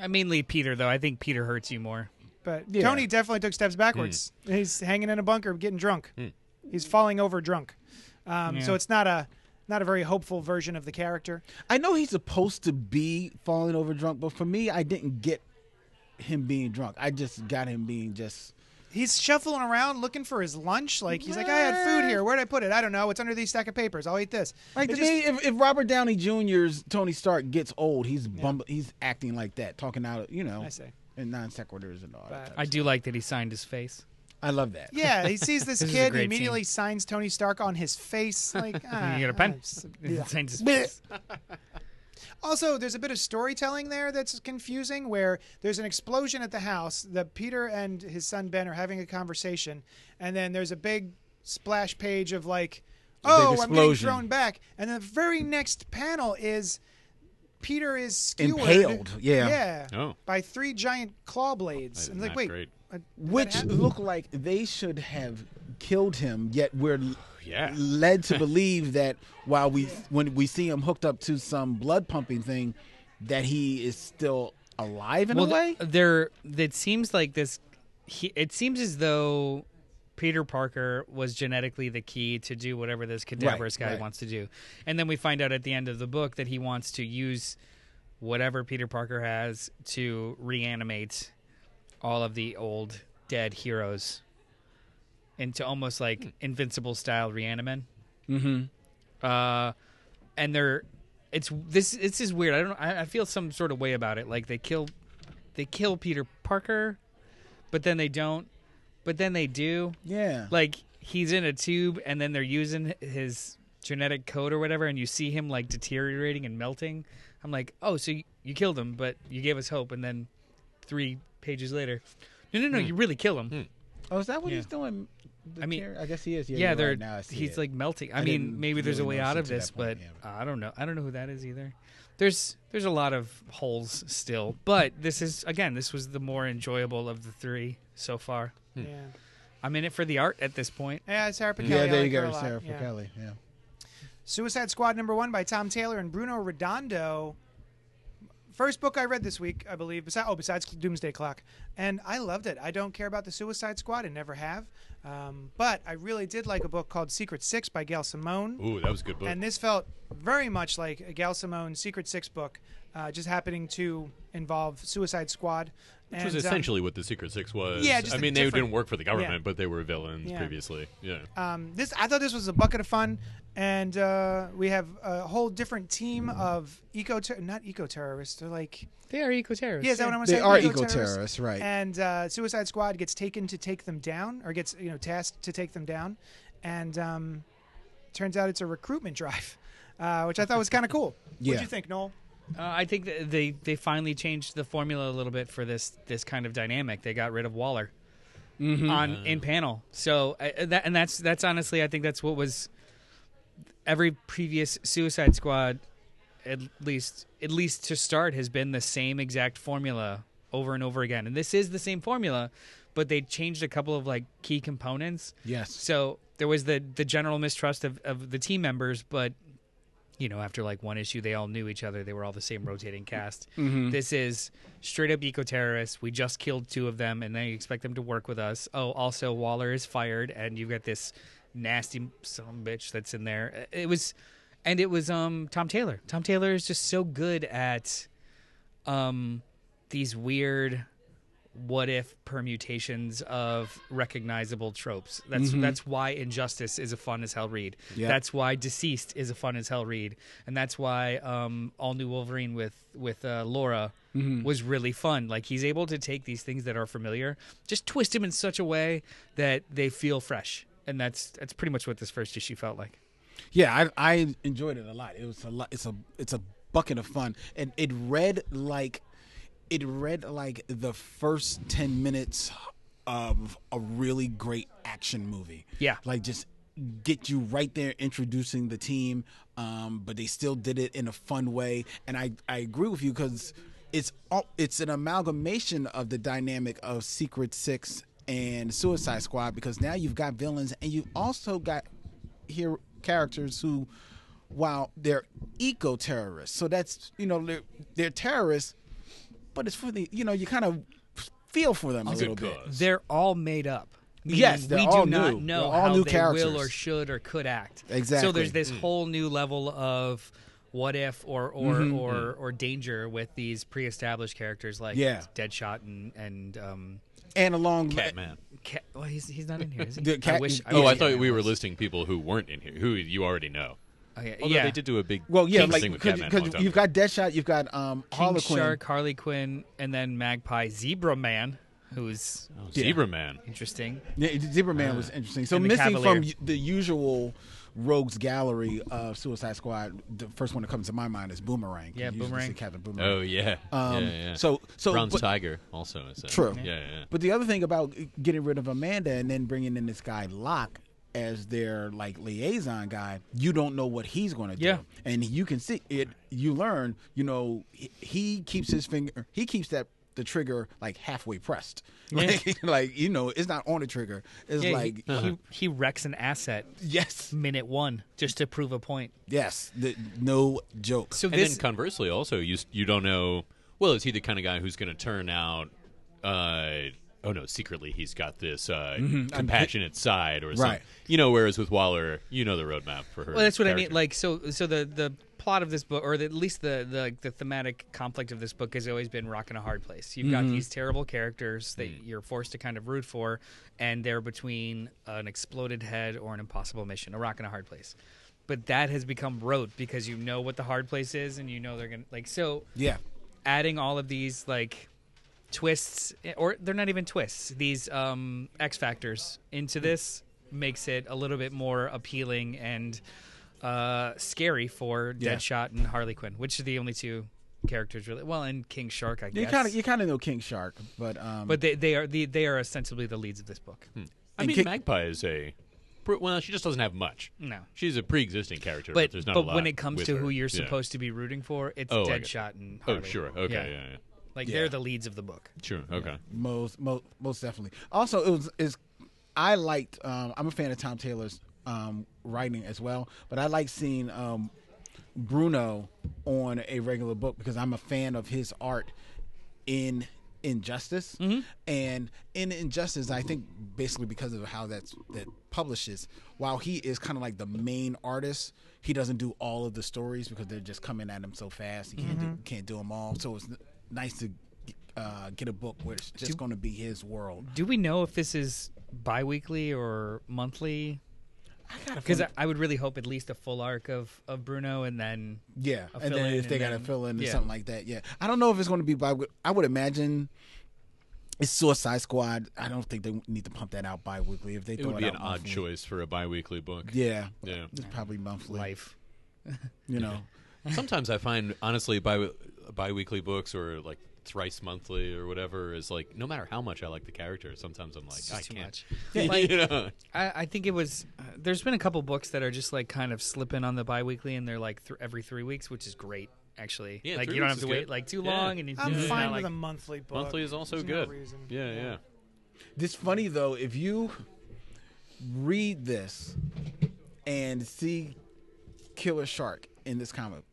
I mainly Peter though. I think Peter hurts you more. But Yeah. Tony definitely took steps backwards. He's hanging in a bunker, getting drunk. Hmm. He's falling over drunk. Um, So it's not a not a very hopeful version of the character. I know he's supposed to be falling over drunk, but for me, I didn't get him being drunk. I just got him being just. He's shuffling around looking for his lunch. Like he's like, I had food here. Where'd I put it? I don't know. It's under these stack of papers. I'll eat this. Like to just- me, if, if Robert Downey Jr.''s Tony Stark gets old, he's bum- he's acting like that, talking out, you know, I say. And non sequiturs and all that. I do like that he signed his face. I love that. Yeah, he sees this, This is a kid. He great immediately signs Tony Stark on his face. Like, ah, you get a pen. ah, yeah. Signed his face. Also, there's a bit of storytelling there that's confusing where there's an explosion at the house that Peter and his son Ben are having a conversation, and then there's a big splash page of like, oh, I'm getting explosion. thrown back. And then the very next panel is Peter is skewered. Impaled, yeah. Yeah. Oh. By three giant claw blades. And like, wait. great. Which look like they should have killed him, yet we're Yeah. led to believe that while we when we see him hooked up to some blood pumping thing, that he is still alive in well, a way. there. It seems like this. He, it seems as though Peter Parker was genetically the key to do whatever this cadaverous guy right. wants to do, and then we find out at the end of the book that he wants to use whatever Peter Parker has to reanimate all of the old dead heroes into almost like invincible style reanimen. Mm-hmm. uh, and they're it's this this is weird. I don't. I, I feel some sort of way about it. Like they kill, they kill Peter Parker, but then they don't. But then they do. Yeah. Like he's in a tube, and then they're using his genetic code or whatever, and you see him like deteriorating and melting. I'm like, oh, so you, you killed him, but you gave us hope, and then three pages later, no, no, no, hmm. you really kill him. Hmm. oh, is that what Yeah. he's doing? The I mean, tear- I guess he is. Yeah, Yeah, they're right. Now I see he's it. like melting. I, I mean, didn't maybe there's a way out of this, point, but yeah, but- I don't know. I don't know who that is either. There's there's a lot of holes still, but this is again, this was the more enjoyable of the three so far. Yeah. I'm in it for the art at this point. Yeah, Sara Pichelli. yeah, I there you go, a lot. Sarah Yeah. Yeah. Suicide Squad number one by Tom Taylor and Bruno Redondo. first book I read this week, I believe. Besides, oh, besides Doomsday Clock, and I loved it. I don't care about the Suicide Squad, and never have. Um, but I really did like a book called Secret Six by Gail Simone. Ooh, that was a good book. And this felt very much like a Gail Simone Secret Six book, uh, just happening to involve Suicide Squad. Which was And, um, essentially what the Secret Six was. Yeah, just I a mean, they didn't work for the government, yeah. but they were villains Yeah. previously. Yeah. um, this I thought this was a bucket of fun, and uh, we have a whole different team of eco not eco terrorists. They're like They are eco terrorists. yeah, is that what I'm They saying? are Eco-terrorists. eco-terrorists, right. And uh, Suicide Squad gets taken to take them down, or gets you know tasked to take them down, and um, turns out it's a recruitment drive, uh, which I thought was kind of cool. Yeah. What'd you think, Noel? Uh, I think they they finally changed the formula a little bit for this this kind of dynamic. They got rid of Waller on in panel. So uh, that and that's that's honestly I think that's what was every previous Suicide Squad at least at least to start has been the same exact formula over and over again. And this is the same formula, but they changed a couple of like key components. Yes. So there was the the general mistrust of, of the team members, but you know, after like one issue, they all knew each other. They were all the same rotating cast. This is straight up eco terrorists. We just killed two of them, and then you expect them to work with us. Oh, also Waller is fired, and you've got this nasty a bitch that's in there. It was, and it was um Tom Taylor. Tom Taylor is just so good at um these weird what if permutations of recognizable tropes. That's that's why Injustice is a fun as hell read. Yeah. That's why DCeased is a fun as hell read, and that's why um, All New Wolverine with with uh, Laura was really fun. Like he's able to take these things that are familiar, just twist them in such a way that they feel fresh, and that's that's pretty much what this first issue felt like. Yeah, I, I enjoyed it a lot. It was a lot. It's a it's a bucket of fun, and it read like it read like the first ten minutes of a really great action movie. Yeah. like just get you right there introducing the team, um, but they still did it in a fun way. And I I agree with you because it's all it's an amalgamation of the dynamic of Secret Six and Suicide Squad because now you've got villains and you also got here characters who while they're eco terrorists so that's you know they're, they're terrorists but it's for the you know you kind of feel for them a little bit. They're all made up. Meaning Yes, we all do not know They're all how new they characters. will or should or could act. Exactly. So there's this whole new level of what if or or Mm-hmm. or, or danger with these pre-established characters like Yeah. Deadshot and and um, and along Catman. Ca- well, he's he's not in here, is he? The I wish. Oh, Oh, I thought we were listing people who weren't in here, who you already know. Okay, Although yeah, they did do a big well yeah like thing with because Catman a long time you've ago. got Deadshot you've got um King Harlequin Shark, Harley Quinn, and then Magpie, Zebra Man, who's Oh, Zebra Man. interesting. yeah, Zebra Man was interesting so and the missing from the usual rogues gallery of Suicide Squad the first one that comes to my mind is Boomerang Yeah, You Boomerang. see Captain Boomerang Oh yeah. Um, yeah, yeah. so- so- Bronze but- Tiger also is. uh, True. Yeah, yeah. But the other thing about getting rid of Amanda and then bringing in this guy Locke as their like liaison guy, you don't know what he's going to do. Yeah. And you can see it. You learn. You know, he, he keeps his finger. He keeps that the trigger like halfway pressed. Like, like you know, it's not on the trigger. It's Yeah, like he, he he wrecks an asset yes, minute one just to prove a point. yes, the, no joke. So And this then conversely, also you you don't know. Well, is he the kind of guy who's going to turn out? Uh, oh no, secretly he's got this uh, compassionate side, or something. Mm-hmm. Right. You know, whereas with Waller, you know the roadmap for her. Well, that's what I mean. Like, so, so the the plot of this book, or the, at least the, the the thematic conflict of this book, has always been rock in a hard place. You've got these terrible characters that you're forced to kind of root for, and they're between an exploded head or an impossible mission, a rock in a hard place. But that has become rote because you know what the hard place is, and you know they're gonna like so. yeah, adding all of these like twists or they're not even twists these um x factors into this makes it a little bit more appealing and uh scary for Yeah. deadshot and harley quinn which are the only two characters really well and king shark i you guess kind of you kind of know King Shark, but um, but they, they are the, they are ostensibly the leads of this book I and mean, Ki- Magpie is a. Well, she just doesn't have much. no She's a pre-existing character, but, but there's not but a lot when it comes to her. who you're Yeah. supposed to be rooting for it's Oh, deadshot and Harley. Oh, sure. Okay. Yeah. yeah, like Yeah. they're the leads of the book Sure. Okay. most most most definitely. Also, it was is I liked. Um, I'm a fan of Tom Taylor's um, writing as well, but I like seeing um, Bruno on a regular book because I'm a fan of his art in Injustice, and in Injustice, I think basically because of how that's that publishes. While he is kind of like the main artist, he doesn't do all of the stories because they're just coming at him so fast. He can't do, can't do them all. So it's n- nice to uh, get a book where it's just going to be his world. Do we know if this is bi-weekly or monthly? I gotta Because find- I, I would really hope at least a full arc of, of Bruno and then Yeah, a and then if they and got to fill in or yeah. something like that, yeah. I don't know if it's going to be by. I would imagine it's Suicide Squad. I don't think they need to pump that out bi-weekly. If they It throw would be out an odd choice for a bi-weekly book. Yeah, Yeah. it's probably monthly. life. You know, Sometimes I find honestly bi bi-weekly books or like thrice monthly or whatever is like no matter how much I like the character, sometimes I'm like It's I too can't. much. Yeah, Like, you know? I, I think it was. Uh, there's been a couple books that are just like kind of slipping on the bi-weekly, and they're like th- every three weeks, which is great. Actually, Yeah, like three you don't weeks have to is wait good. like too Yeah. long, and you I'm you know, fine like, with a monthly book. Monthly is also There's good. reason. yeah, yeah. it's funny though if you read this and see Killer Shark in this comic,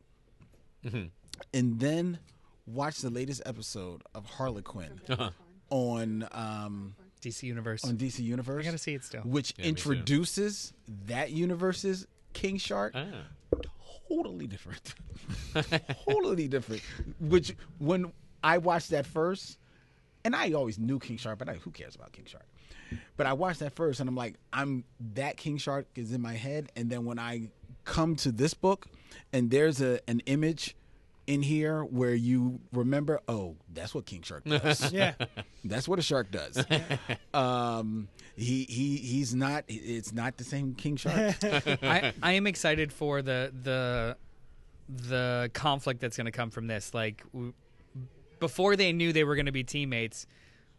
Mm-hmm. And then watch the latest episode of Harley Quinn Uh-huh. on um, DC Universe. on DC Universe. I gotta see it still. which Yeah, introduces that universe's King Shark. Ah. Totally different. totally different. Which when I watched that first, and I always knew King Shark, but I, who cares about King Shark? But I watched that first, and I'm like, I'm that King Shark is in my head, and then when I come to this book, and there's a an image in here where you remember, oh, that's what King Shark does. Yeah. That's what a shark does. um, he he he's not. It's not the same king shark. I, I am excited for the the the conflict that's going to come from this. Like w- before they knew they were going to be teammates,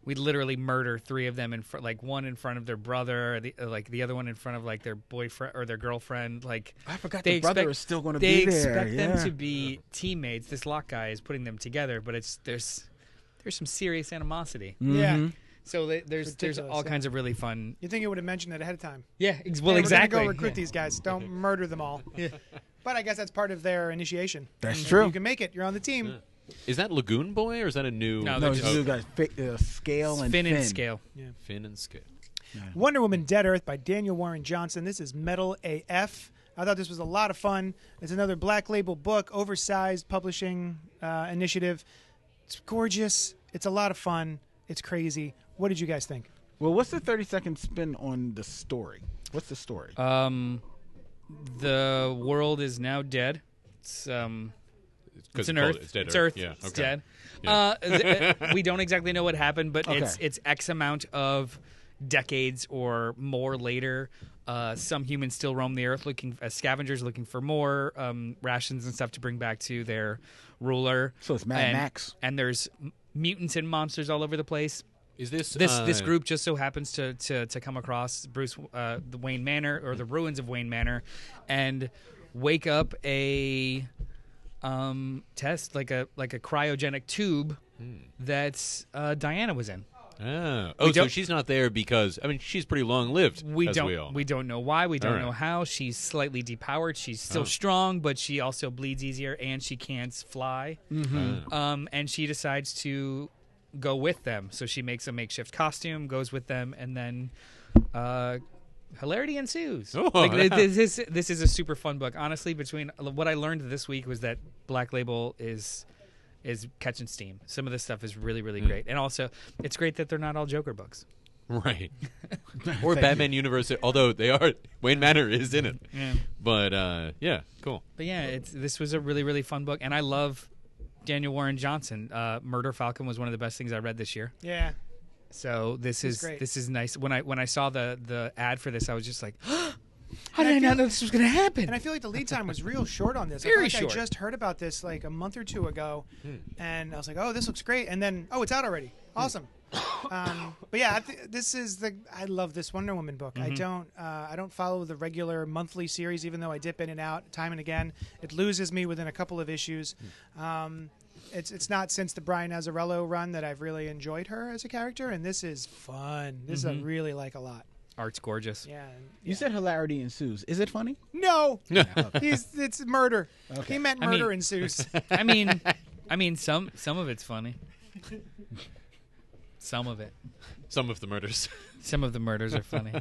we'd literally murder three of them in front, like one in front of their brother, the, uh, like the other one in front of like their boyfriend or their girlfriend. Like I forgot they the brother expect- is still going to be there. They expect them yeah. to be teammates. This lock guy is putting them together, but it's there's there's some serious animosity. Yeah. Mm-hmm. So they, there's there's all yeah. kinds of really fun. You think it would have mentioned it ahead of time? Yeah, ex- Hey, well, we're exactly. Gonna go recruit yeah. these guys. Don't murder them all. Yeah. But I guess that's part of their initiation. That's If true. You can make it. You're on the team. Is that Lagoon Boy or is that a new? No, No, they're he's just- still got fi- uh, scale and Fin fin. and scale. Yeah. Finn and Scale. Wonder Woman Dead Earth by Daniel Warren Johnson. This is Metal AF. I thought this was a lot of fun. It's another black label book, oversized publishing uh, initiative. It's gorgeous. It's a lot of fun. It's crazy. What did you guys think? Well, what's the thirty second spin on the story? What's the story? Um, the world is now dead. It's um, 'Cause it's an Earth. It's dead It's Earth. Earth. Yeah. It's dead. Yeah. Uh, th- we don't exactly know what happened, but it's Okay. it's X amount of decades or more later. Uh, some humans still roam the earth looking as scavengers, looking for more um, rations and stuff to bring back to their ruler. So it's Mad and, Max. and there's m- mutants and monsters all over the place. Is this This uh, this group just so happens to to, to come across Bruce uh, the Wayne Manor or the ruins of Wayne Manor, and wake up a um, test like a like a cryogenic tube that uh, Diana was in. Oh, oh so she's not there because I mean she's pretty long lived. We as don't we all. don't know why. We don't All right. know how. She's slightly depowered. She's still Oh. strong, but she also bleeds easier, and she can't fly. Ah. Um, and she decides to go with them. So she makes a makeshift costume, goes with them, and then uh, hilarity ensues. Oh, like, yeah. this, is, this is a super fun book. Honestly, between what I learned this week was that Black Label is is catching steam. Some of this stuff is really, really great, and also it's great that they're not all Joker books. Right. or Batman Universe, although they are Wayne Manor is in it. Yeah. But uh, yeah, cool. But yeah, it's this was a really really fun book, and I love Daniel Warren Johnson. Uh, Murder Falcon was one of the best things I read this year. Yeah. So this He's is great. this is nice. When I when I saw the the ad for this, I was just like, how did I I, not know this was going to happen? And I feel like the lead time was real short on this. I Very feel like short. I just heard about this like a month or two ago, Hmm. and I was like, "Oh, this looks great!" And then, "Oh, it's out already. Awesome." um, but yeah, I th- this is the. I love this Wonder Woman book. Mm-hmm. I don't. Uh, I don't follow the regular monthly series, even though I dip in and out time and again. It loses me within a couple of issues. Hmm. Um, it's it's not since the Brian Azzarello run that I've really enjoyed her as a character, and this is fun. This Mm-hmm. I really like a lot. Art's gorgeous. Yeah. and- You said hilarity ensues. Is it funny? no. He's it's murder. Okay. He meant I mean- murder ensues. I mean, I mean, some some of it's funny. Some of it. Some of the murders. Some of the murders are funny.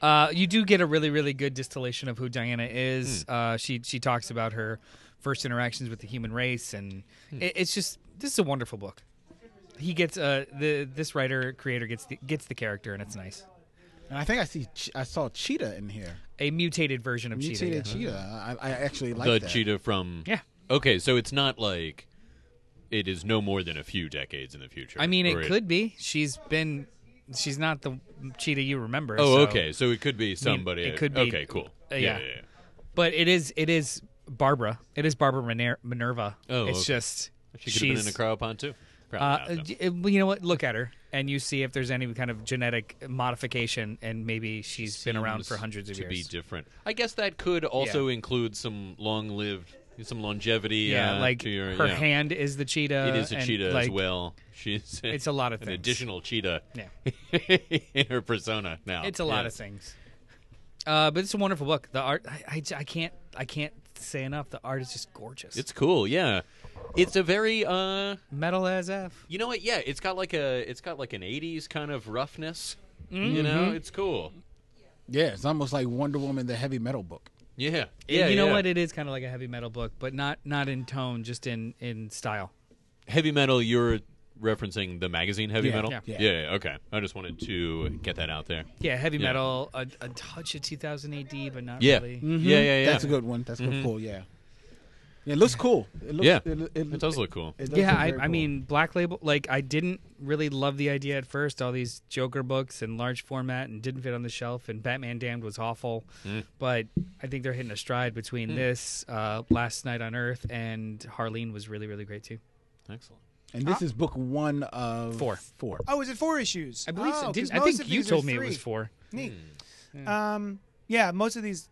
Uh, you do get a really, really good distillation of who Diana is. Uh, she she talks about her first interactions with the human race, and it, it's just this is a wonderful book. He gets uh the this writer creator gets the, gets the character, and it's nice. And I think I see. I saw cheetah in here. A mutated version of cheetah. Mutated Cheetah. cheetah. I, I actually like the that. cheetah from. Yeah. Okay, so it's not like it is no more than a few decades in the future. I mean, or it could be. She's been. She's not the cheetah you remember. Oh, so- okay. So it could be somebody. it could be- Okay, cool. uh, yeah, yeah. yeah, yeah. But it is. It is Barbara. It is Barbara Miner- Minerva. Oh, it's okay. just. She could have been in a cryopod too. Uh, not, though. d- well, you know what? Look at her, and you see if there's any kind of genetic modification, and maybe she's been around for hundreds of to years. be different. I guess that could also include some long-lived, some longevity. yeah, uh, like to your, her yeah. hand is the cheetah. It is a cheetah like, as well. She's It's a lot of an things. additional cheetah. Yeah. in her persona now. It's a lot Yeah. of things. Uh, but it's a wonderful book. The art, I, I, I can't, I can't say enough. The art is just gorgeous. It's cool. Yeah, it's a very uh, metal as f. you know what? Yeah, it's got like a, it's got like an '80s kind of roughness. Mm-hmm. You know, it's cool. Yeah, it's almost like Wonder Woman, the heavy metal book. Yeah, And yeah. you know yeah. what? It is kind of like a heavy metal book, but not not in tone, just in in style. heavy metal. You're referencing the magazine Heavy Yeah, Metal. yeah. yeah, Yeah. yeah, Okay, I just wanted to get that out there. Yeah, heavy Yeah. metal, a, a touch of 2000 AD, but not Yeah. really. Yeah, yeah, yeah. That's a good one. That's good. Cool. Yeah. Yeah, it looks cool. It looks, Yeah. it, it, It does look cool. it does Yeah, look I, very I cool. mean, Black Label, like, I didn't really love the idea at first, all these Joker books and large format and didn't fit on the shelf, and Batman Damned was awful. Mm. But I think they're hitting a stride between this, uh, Last Night on Earth, and Harleen was really, really great too. Excellent. And this is book one of Four. Four. oh, is it four issues? I believe oh, so. 'cause Didn't, I most think of you these are told me it three. was four. Neat. Hmm. Um, yeah, most of these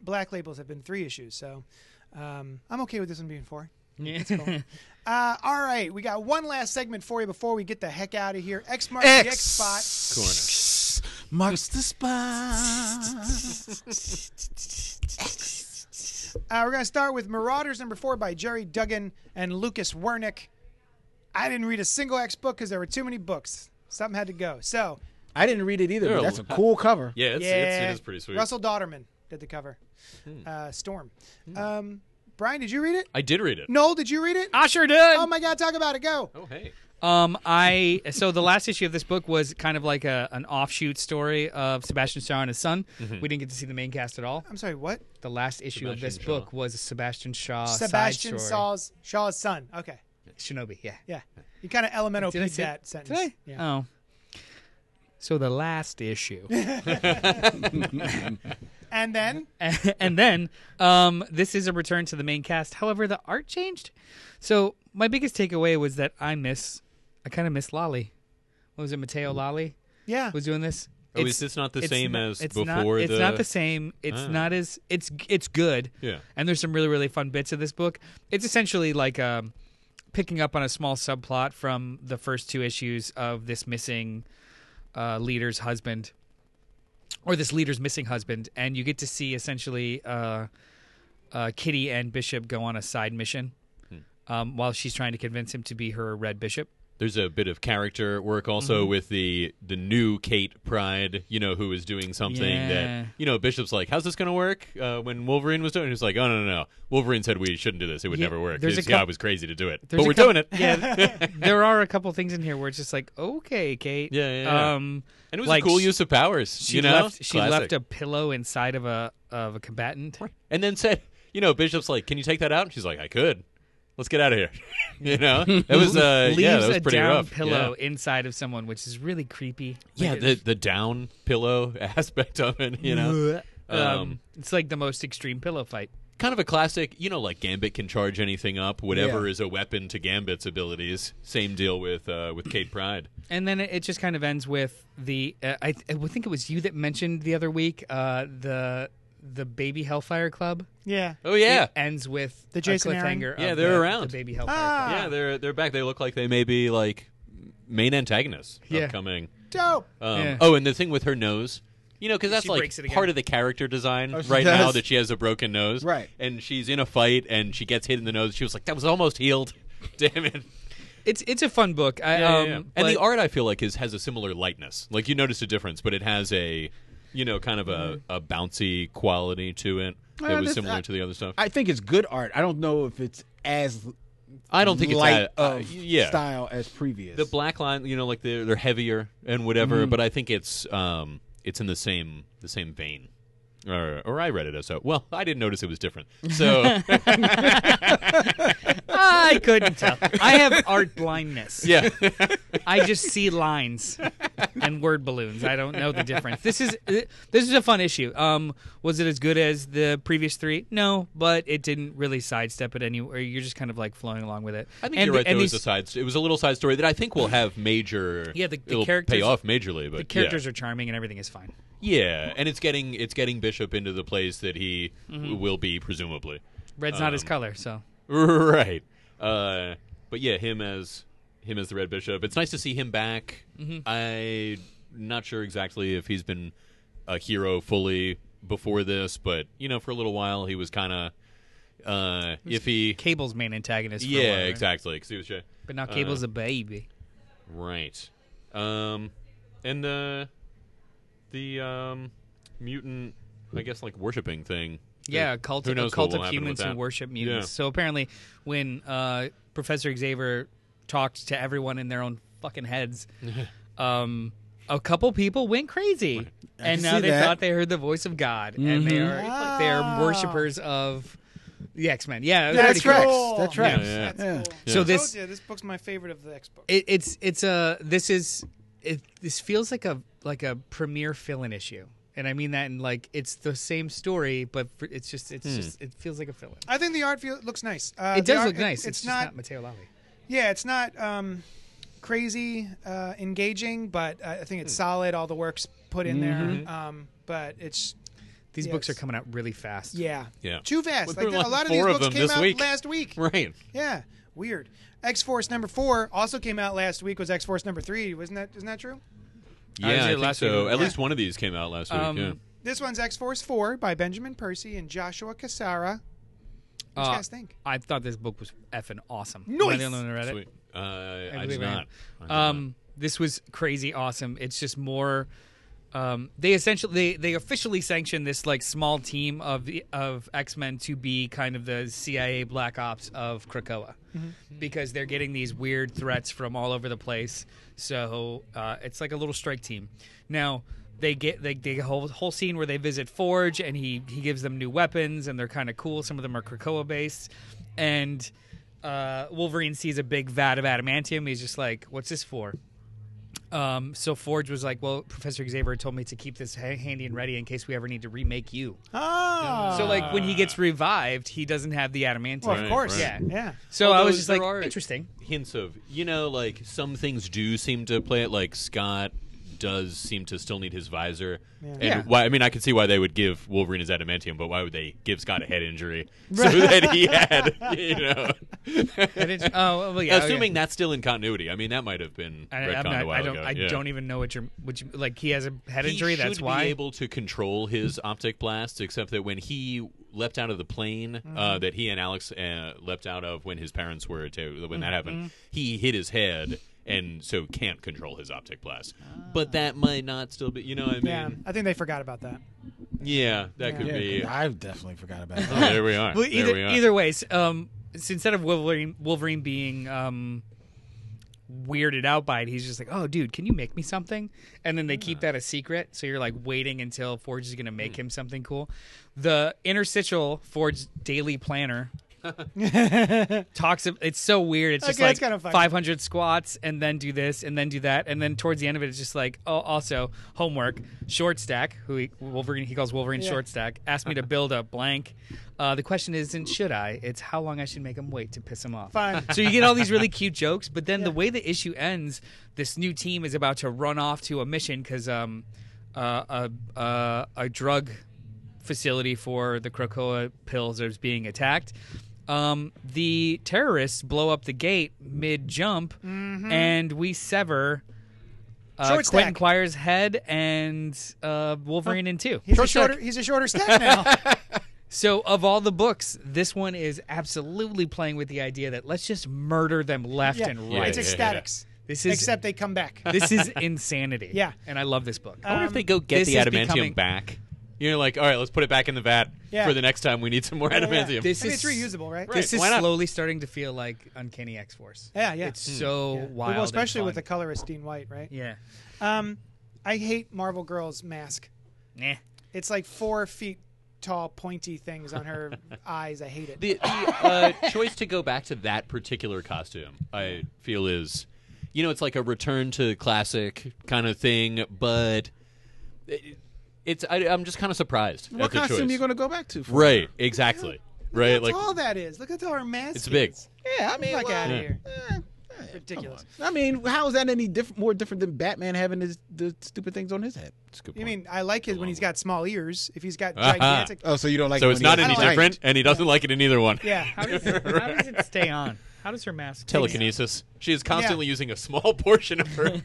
black labels have been three issues, so um, I'm okay with this one being four. Yeah. Uh, all right, we got one last segment for you before we get the heck out of here. X marks the X spot. Corner. marks the spot. Uh, we're going to start with Marauders number four by Gerry Duggan and Lucas Werneck. I didn't read a single X book because there were too many books. Something had to go. So, I didn't read it either, but that's a a- cool cover. Yeah, it's, yeah, it's, it is pretty sweet. Russell Dauterman did the cover. Uh, Storm. Um, Brian, did you read it? I did read it. Noel, did you read it? I sure did. Oh my God, talk about it. Go. Oh, hey. Um, I so the last issue of this book was kind of like a an offshoot story of Sebastian Shaw and his son. Mm-hmm. We didn't get to see the main cast at all. I'm sorry, what? The last issue of this Shaw. book was Sebastian Shaw Sebastian side story. Shaw's, Shaw's son. Okay. Shinobi. Yeah. Yeah. You kind of elemental Did I would say that sentence. Did I? Yeah. Oh. So the last issue, And then, and then um, this is a return to the main cast. However, the art changed. So my biggest takeaway was that I miss, I kind of miss Lolli. What was it, Matteo Lolli yeah. was doing this? Oh, It's- is this not the it's same not- as it's before Not, it's the? not the same. It's Ah. not as it's it's good. Yeah. And there's some really really fun bits of this book. It's essentially like um, picking up on a small subplot from the first two issues of this missing uh, leader's husband, or this leader's missing husband, and you get to see essentially uh, uh, Kitty and Bishop go on a side mission. Hmm. Um, while she's trying to convince him to be her red bishop. There's a bit of character work also Mm-hmm. with the the new Kate Pryde, you know, who is doing something Yeah. that you know Bishop's like, how's this going to work? Uh, when Wolverine was doing, it, he's like, oh no no no, Wolverine said we shouldn't do this; it would Yeah, never work. This guy coup- was crazy to do it, but we're coup- doing it. Yeah, there are a couple things in here where it's just like, okay, Kate. Yeah, yeah, yeah. Um, And it was like, a cool use of powers. She you know, left. She Classic. left a pillow inside of a of a combatant. and then said, you know, Bishop's like, can you take that out? And she's like, I could. Let's get out of here. you know, it was uh, Leaves yeah, that was a pretty down rough. pillow Yeah. inside of someone, which is really creepy. Yeah, Like, the the down pillow aspect of it, you know. um, Um, it's like the most extreme pillow fight. kind of a classic, you know, like Gambit can charge anything up, whatever Yeah. is a weapon to Gambit's abilities. Same deal with uh, with Kate Pryde. And then it, it just kind of ends with the. Uh, I, I think it was you that mentioned the other week uh, the the baby Hellfire Club. Yeah. Oh yeah. It ends with The a Jason Aaron? cliffhanger. Yeah, they're the, around. The baby Hellfire Ah. Club. Yeah, they're they're back. They look like they may be like main antagonists Yeah. upcoming. Dope. Um, Yeah. Oh, and the thing with her nose, You know, because that's She like breaks it again. part of the character design Oh, she right now that she has a broken nose. Right. And she's in a fight and she gets hit in the nose. She was like, that was almost healed. Damn it. It's it's a fun book. I, Yeah, um, yeah, yeah. And the art, I feel like, is has a similar lightness. Like you notice a difference, but it has a, you know, kind of a, a bouncy quality to it that Well, was this- similar I- to the other stuff. I think it's good art. I don't know if it's as I don't think it's light that, uh, of yeah. style as previous. The black line, you know, like they're they're heavier and whatever, Mm-hmm. but I think it's um it's in the same the same vein. Or or I read it as so. Well, I didn't notice it was different. So I couldn't tell. I have art blindness. yeah, I just see lines and word balloons. I don't know the difference. This is this is a fun issue. Um, was it as good as the previous three? No, but it didn't really sidestep it anywhere. You're just kind of like flowing along with it. I think And you're right. There was a these- side. It was a little side story that I think will have major. Yeah, the- the characters- pay off majorly, but the characters yeah. are charming and everything is fine. Yeah, and it's getting it's getting Bishop into the place that he w- will be presumably. Red's not his Um, color, so Right. Uh, but yeah, him as him as the Red Bishop. It's nice to see him back. Mm-hmm. I'm not sure exactly if he's been a hero fully before this, but you know, for a little while he was kind of uh, iffy. Cable's main antagonist. Yeah, while, right? exactly. 'cause he was But now uh, Cable's a baby. Right. Um, and the the um mutant, I guess, like worshiping thing. Yeah, a Who cult, knows a what cult will of happen humans with who that. worship mutants. Yeah. So apparently, when uh, Professor Xavier talked to everyone in their own fucking heads, um, a couple people went crazy, and can now see they that. thought they heard the voice of God, and they are like, they are worshippers of the X Men. Yeah, it was That's pretty right. cool. That tracks. Yeah, yeah. That's Yeah. cool. So I this- told you, this book's my favorite of the X books. It, it's it's a this is it. This feels like a like a premiere fill-in issue. And I mean that in like it's the same story, but for, it's just it's just it feels like a fill-in. I think the art feel, looks nice. Uh, It does art- look nice. It's, It's, just not, not Matteo Lavi. Yeah, it's not um, crazy uh, engaging, but I think it's solid. All the work's put in there. Um, but it's These Yeah, books are coming out really fast. yeah, Yeah. too fast. Well, Like there were a lot of these books them came out week. last week. Right. Yeah, weird. X Force number four also came out last week. Was X Force number three? Wasn't that? Isn't that true? Yeah, was I think so. week? At Yeah. least one of these came out last week. Um, yeah. This one's X Force four by Benjamin Percy and Joshua Cassara. What do you Uh, guys think? I thought this book was effing awesome. Nice! Am I the only one who read it? Sweet. Uh, I, believe did I am. not. I did Um, this was crazy awesome. It's just more. Um, they essentially they, they officially sanctioned this like small team of of X Men to be kind of the CIA Black Ops of Krakoa, because they're getting these weird threats from all over the place. So uh, it's like a little strike team. Now they get they, they whole whole scene where they visit Forge and he he gives them new weapons and they're kind of cool. Some of them are Krakoa based, and uh, Wolverine sees a big vat of adamantium. He's just like, "What's this for?" Um, so Forge was like, "Well, Professor Xavier told me to keep this ha- handy and ready in case we ever need to remake you." Oh, So like when he gets revived, he doesn't have the adamantium. well, of Right, course, right. yeah, yeah. So I Although was just like, there are- interesting. hints of you know like some things do seem to play it like Scott does seem to still need his visor and Yeah. why I mean I can see why they would give Wolverine his adamantium but why would they give Scott a head injury so that he had you know oh, well, yeah, assuming okay. that's still in continuity I mean that might have been I, retconned a not, while I don't. ago I yeah. don't even know what you're. What you like? He has a head he injury. should That's be why. able to control his optic blast except that when he leapt out of the plane Mm-hmm. uh, that he and Alex uh, leapt out of when his parents were to when that Mm-hmm. happened he hit his head and so can't control his optic blast. Ah. but that might not still be you know what I mean? Yeah, I think they forgot about that. yeah, that could Yeah, be. 'cause I definitely forgot about oh, there we are. Well, there either we are. either ways, um, so instead of Wolverine, Wolverine being um, weirded out by it, he's just like, "Oh, dude, can you make me something?" And then they keep that a secret, so you're like waiting until Forge is going to make him something cool. The interstitial Forge daily planner talks. Of, it's so weird. It's just Okay, like it's kinda 500 squats, and then do this, and then do that, and then towards the end of it, it's just like, oh, also homework. Short stack, who he, Wolverine he calls Wolverine Yeah. short stack, asked me to build a blank. Uh, the question isn't should I? It's how long I should make him wait to piss him off. Fine. So you get all these really cute jokes, but then the way the issue ends, this new team is about to run off to a mission because um, uh, a, a a drug facility for the Krakoa pills is being attacked. Um, the terrorists blow up the gate mid jump, and we sever uh, Short Quentin stack. Quire's head and uh, Wolverine in two. He's a shorter. stack. He's a shorter stack now. So, of all the books, this one is absolutely playing with the idea that let's just murder them left yeah, and Yeah, right. it's yeah, ecstatics. This is Except they come back. this is insanity. Yeah. and I love this book. I wonder if Um, they go get the is adamantium becoming- back. You're like, all right, let's put it back in the vat Yeah. for the next time we need some more Yeah, yeah. adamantium. This I mean, is it's reusable, right? Right. This is not? slowly starting to feel like Uncanny X Force. Yeah, yeah. It's so Yeah. wild. Well, especially and with the fun. colorist Dean White, right? yeah. Um, I hate Marvel Girl's mask. Nah. It's like four feet tall, pointy things on her eyes. I hate it. the, the uh, choice to go back to that particular costume, I feel is, you know, it's like a return to classic kind of thing, but it, it's I, I'm just kind of surprised What at the costume choice. you going to go back to? For? right, exactly, right. Look Like how tall that is. Look at how tall her mask It's big. is. Yeah, I mean, Fuck well, outta Yeah. here. eh, eh, Ridiculous. I mean, how is that any different? More different than Batman having his the stupid things on his head? It's a good You point. mean I like his when he's got small ears. If he's got Aha. gigantic, Oh, so you don't like? so it's when not he any has like different, and he doesn't like it in either one. yeah. How does, it, how does it stay on? How does her mask Telekinesis. She is constantly using a small portion of her.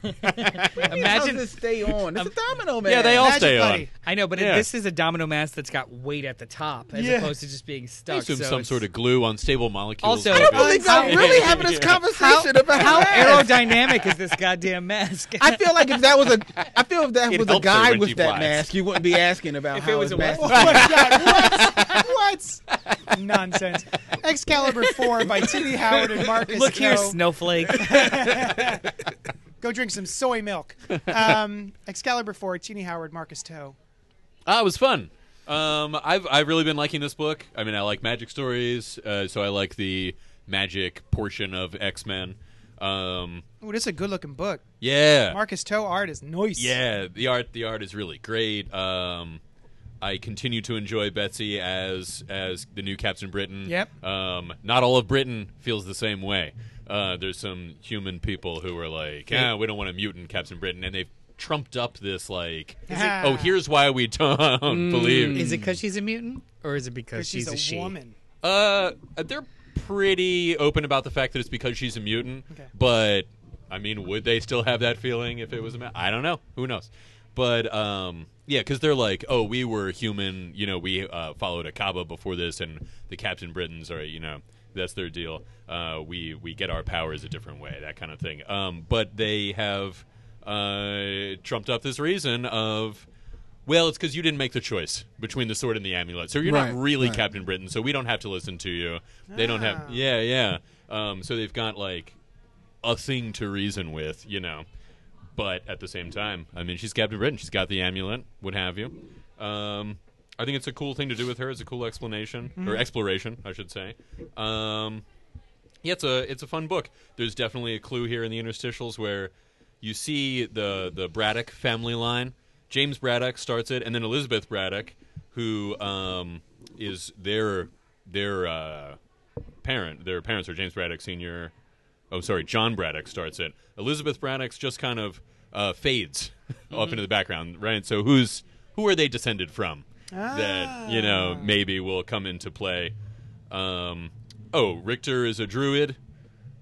Imagine does it stay on? It's a domino man. yeah, they all Magic stay on. I know, but Yeah. this is a domino mask that's got weight at the top as Yeah. opposed to just being stuck. I stuck. assume so some it's- sort of glue on stable molecules. Also- I maybe. don't believe I'm really having this Yeah. conversation about How masks. aerodynamic is this goddamn mask? I feel like if that was a, I feel if that It was a guy with that flies. mask, you wouldn't be asking about If how it was a mask. Oh is- my God! What? what? Nonsense. Excalibur Four by Tini Howard and Marcus. Look here, To. Snowflake. Go drink some soy milk. Um, Excalibur Four, Tini Howard, Marcus To. Ah, it was fun. Um, I've I've really been liking this book. I mean, I like magic stories, uh, so I like the magic portion of X Men. Um, Ooh, this is a good-looking book. yeah, Marcus To art is nice. yeah. The art the art is really great. Um, I continue to enjoy Betsy as as the new Captain Britain. Yep. Um, not all of Britain feels the same way. Uh, there's some human people who are like, yeah, we don't want a mutant Captain Britain, and they've trumped up this like, it- oh, here's why we don't believe. is it because she's a mutant, or is it because because she's, a, a, she? woman. Uh, they're pretty open about the fact that it's because she's a mutant. Okay. But I mean, would they still have that feeling if it was a man? I don't know. Who knows? But um, yeah, because they're like, oh, we were human. You know, we uh, followed Akaba before this, and the Captain Britons are, you know, that's their deal. Uh, we we get our powers a different way, that kind of thing. Um, but they have uh, trumped up this reason of. Well, it's because you didn't make the choice between the sword and the amulet, so you're Right, not really right. Captain Britain. So we don't have to listen to you. They don't have, Ah. yeah, yeah. Um, so they've got like a thing to reason with, you know. But at the same time, I mean, she's Captain Britain. She's got the amulet, what have you. Um, I think it's a cool thing to do with her. It's a cool explanation or exploration, I should say. Um, yeah, it's a it's a fun book. There's definitely a clue here in the interstitials where you see the the Braddock family line. James Braddock starts it, and then Elizabeth Braddock, who um, is their their uh, parent. Their parents are James Braddock Senior. Oh, sorry, John Braddock starts it. Elizabeth Braddock's just kind of uh, fades off into the background, right? So who's who are they descended from? That you know maybe will come into play. Um, oh, Rictor is a druid,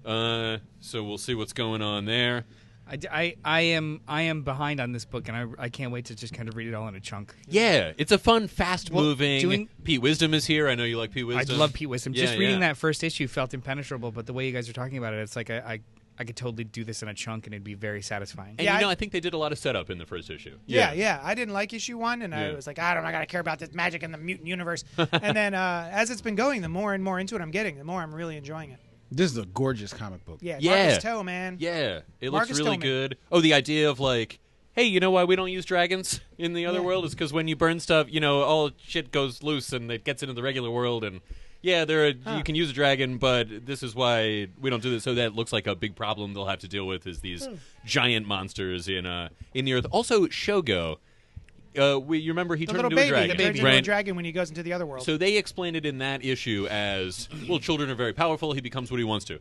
uh, so we'll see what's going on there. I, I, I am I am behind on this book, and I, I can't wait to just kind of read it all in a chunk. Yeah, it's a fun, fast-moving. doing- Pete Wisdom is here. I know you like Pete Wisdom. I love Pete Wisdom. Yeah, just reading yeah. that first issue felt impenetrable, but the way you guys are talking about it, it's like I, I, I could totally do this in a chunk, and it'd be very satisfying. And Yeah, you know, I- I think they did a lot of setup in the first issue. Yeah, yeah. I didn't like issue one, and I was like, I don't, I gotta care about this magic in the mutant universe. and then uh, as it's been going, the more and more into it I'm getting, the more I'm really enjoying it. This is a gorgeous comic book. Yeah, Yeah. Marcus To, man. Yeah, it Marcus looks really Tillman. good. Oh, the idea of like, hey, you know why we don't use dragons in the other Yeah. world is because when you burn stuff, you know, all shit goes loose and it gets into the regular world. And yeah, there are, Huh. you can use a dragon, but this is why we don't do this. So that looks like a big problem they'll have to deal with is these Hmm. giant monsters in uh in the earth. Also, Shogo. Uh, we, you remember he The turned into baby a dragon, that turns into a dragon when he goes into the other world. So they explained it in that issue as well. Children are very powerful. He becomes what he wants to.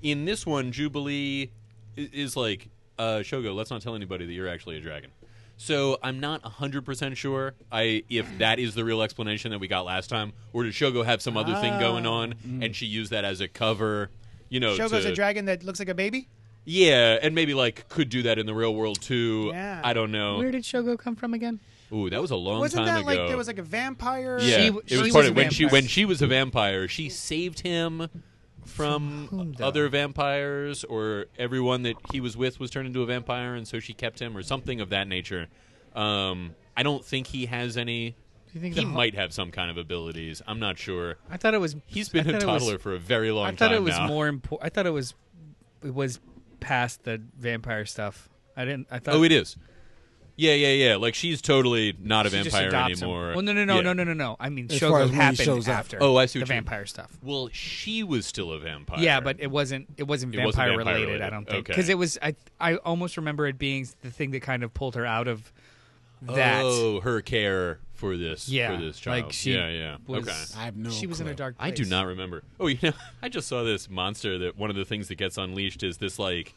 In this one, Jubilee is like, uh, Shogo. Let's not tell anybody that you're actually a dragon. So I'm not hundred percent sure. I if that is the real explanation that we got last time, or did Shogo have some other thing going ah. on, and she used that as a cover? You know, Shogo's to- a dragon that looks like a baby. Yeah, and maybe like could do that in the real world too. Yeah. I don't know. Where did Shogo come from again? Ooh, that was a long time. Wasn't time that like there was like a vampire? yeah, She- it she was was part a of when she vampire. when she was a vampire. She saved him from, other vampires, or everyone that he was with was turned into a vampire, and so she kept him, or something of that nature. Um, I don't think he has any. Do you think He might have some kind of abilities. I'm not sure. I thought it was. He's been I a it was- toddler for a very long time. I thought time it was now. more important. I thought it was it was past the vampire stuff. I didn't. I thought. Oh, it is. Yeah, yeah, yeah. Like she's totally not a she just vampire adopts him. anymore. Well, no, no, no, Yeah. no, no, no, no. I mean, As far Shogo as when he happened shows up. after. Oh, I see the what you mean. vampire stuff. Well, she was still a vampire. Yeah, but it wasn't. It wasn't It vampire, wasn't vampire related, related. I don't think. Okay. Because it was. I. I almost remember it being the thing that kind of pulled her out of that. Oh, her care for this. Yeah, for this child. like she yeah, yeah. was- okay. I have no. she was in a clue. dark. I do not remember. Oh, you know, I just saw this monster that one of the things that gets unleashed is this like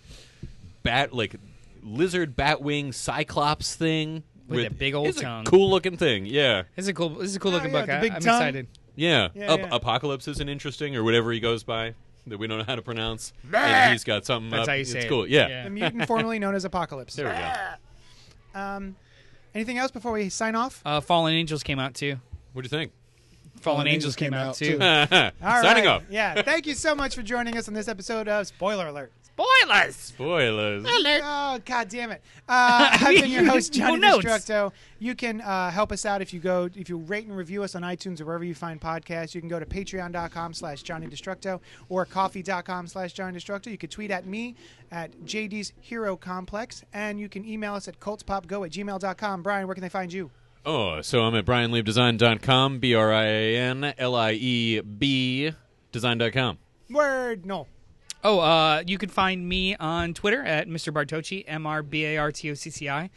bat, like lizard batwing cyclops thing With a big old it's tongue. A cool looking thing. Yeah, This is a cool. This is a cool Oh, looking yeah, book. I, big I'm tongue. excited. yeah. Yeah, Ap- yeah. Apocalypse isn't interesting, or whatever he goes by that we don't know how to pronounce. and he's got something. That's up. how you it's say it. cool. Yeah. Yeah. The mutant formerly known as Apocalypse. There we go. Um, anything else before we sign off? Uh, Fallen Angels came out too. What do you think? Fallen, Angels came, out, too. All Signing right. off. Yeah. Thank you so much for joining us on this episode of Spoiler Alert. Spoilers. Spoilers. Oh, god damn it. Uh, I've been your host, Johnny Who knows? Destructo. You can uh, help us out if you go, if you rate and review us on iTunes or wherever you find podcasts. You can go to patreon.com slash Johnny Destructo or ko-fi.com slash Johnny Destructo. You can tweet at me at JD's Hero Complex, and you can email us at cultspopgo at gmail.com. Brian, where can they find you? Oh, so I'm at brianliebdesign.com, B R I A N L I E B design.com. Word, no. Oh, uh, you can find me on Twitter at Mr. Bartocci, M R B A R T O C C I.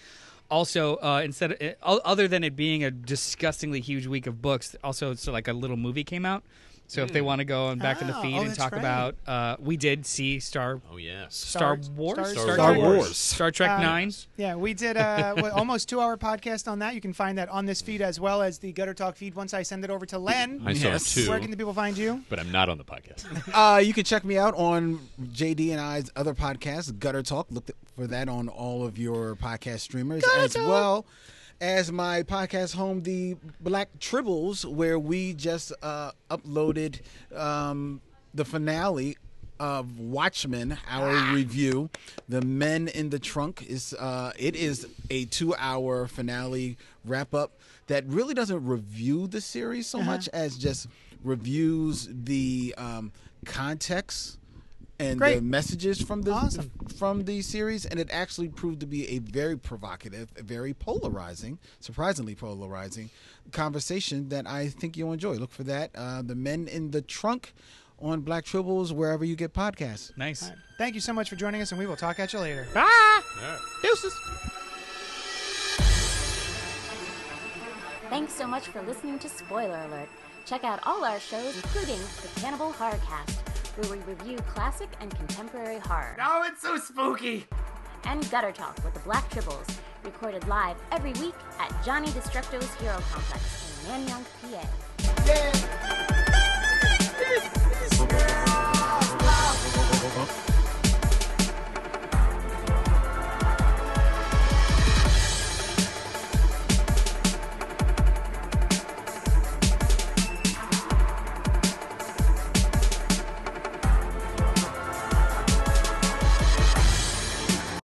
Also, uh, instead of, uh, other than it being a disgustingly huge week of books, also it's like a little movie came out. So if they want to go and back in the Oh, feed oh, and that's talk right. about, uh, we did see Star Oh, yes. Star, Star- Wars, Star- Star Wars. Star Trek Uh, Nine. Yeah, we did uh, what, almost two hour podcast on that. You can find that on this feed as well as the Gutter Talk feed once I send it over to Len. I saw Yes. two, Where can the people find you? but I'm not on the podcast. Uh, you can check me out on JD and I's other podcast, Gutter Talk. Look for that on all of your podcast streamers, as well as my podcast home, the Black Tribbles, where we just uh, uploaded um, the finale of Watchmen, our review. The Men in the Trunk is uh, it is a two-hour finale wrap-up that really doesn't review the series so much as just reviews the um, context and the messages from the Awesome. from the series, and it actually proved to be a very provocative, very polarizing, surprisingly polarizing conversation that I think you'll enjoy. Look for that. Uh, the Men in the Trunk on Black Tribbles, wherever you get podcasts. Nice. Thank you so much for joining us, and we will talk at you later. Bye. Deuces. Thanks so much for listening to Spoiler Alert. Check out all our shows, including the Cannibal Horrorcast, where we review classic and contemporary horror. Oh, it's so spooky. And Gutter Talk with the Black Tribbles, recorded live every week at Johnny Destructo's Hero Complex in Nanyang, PA.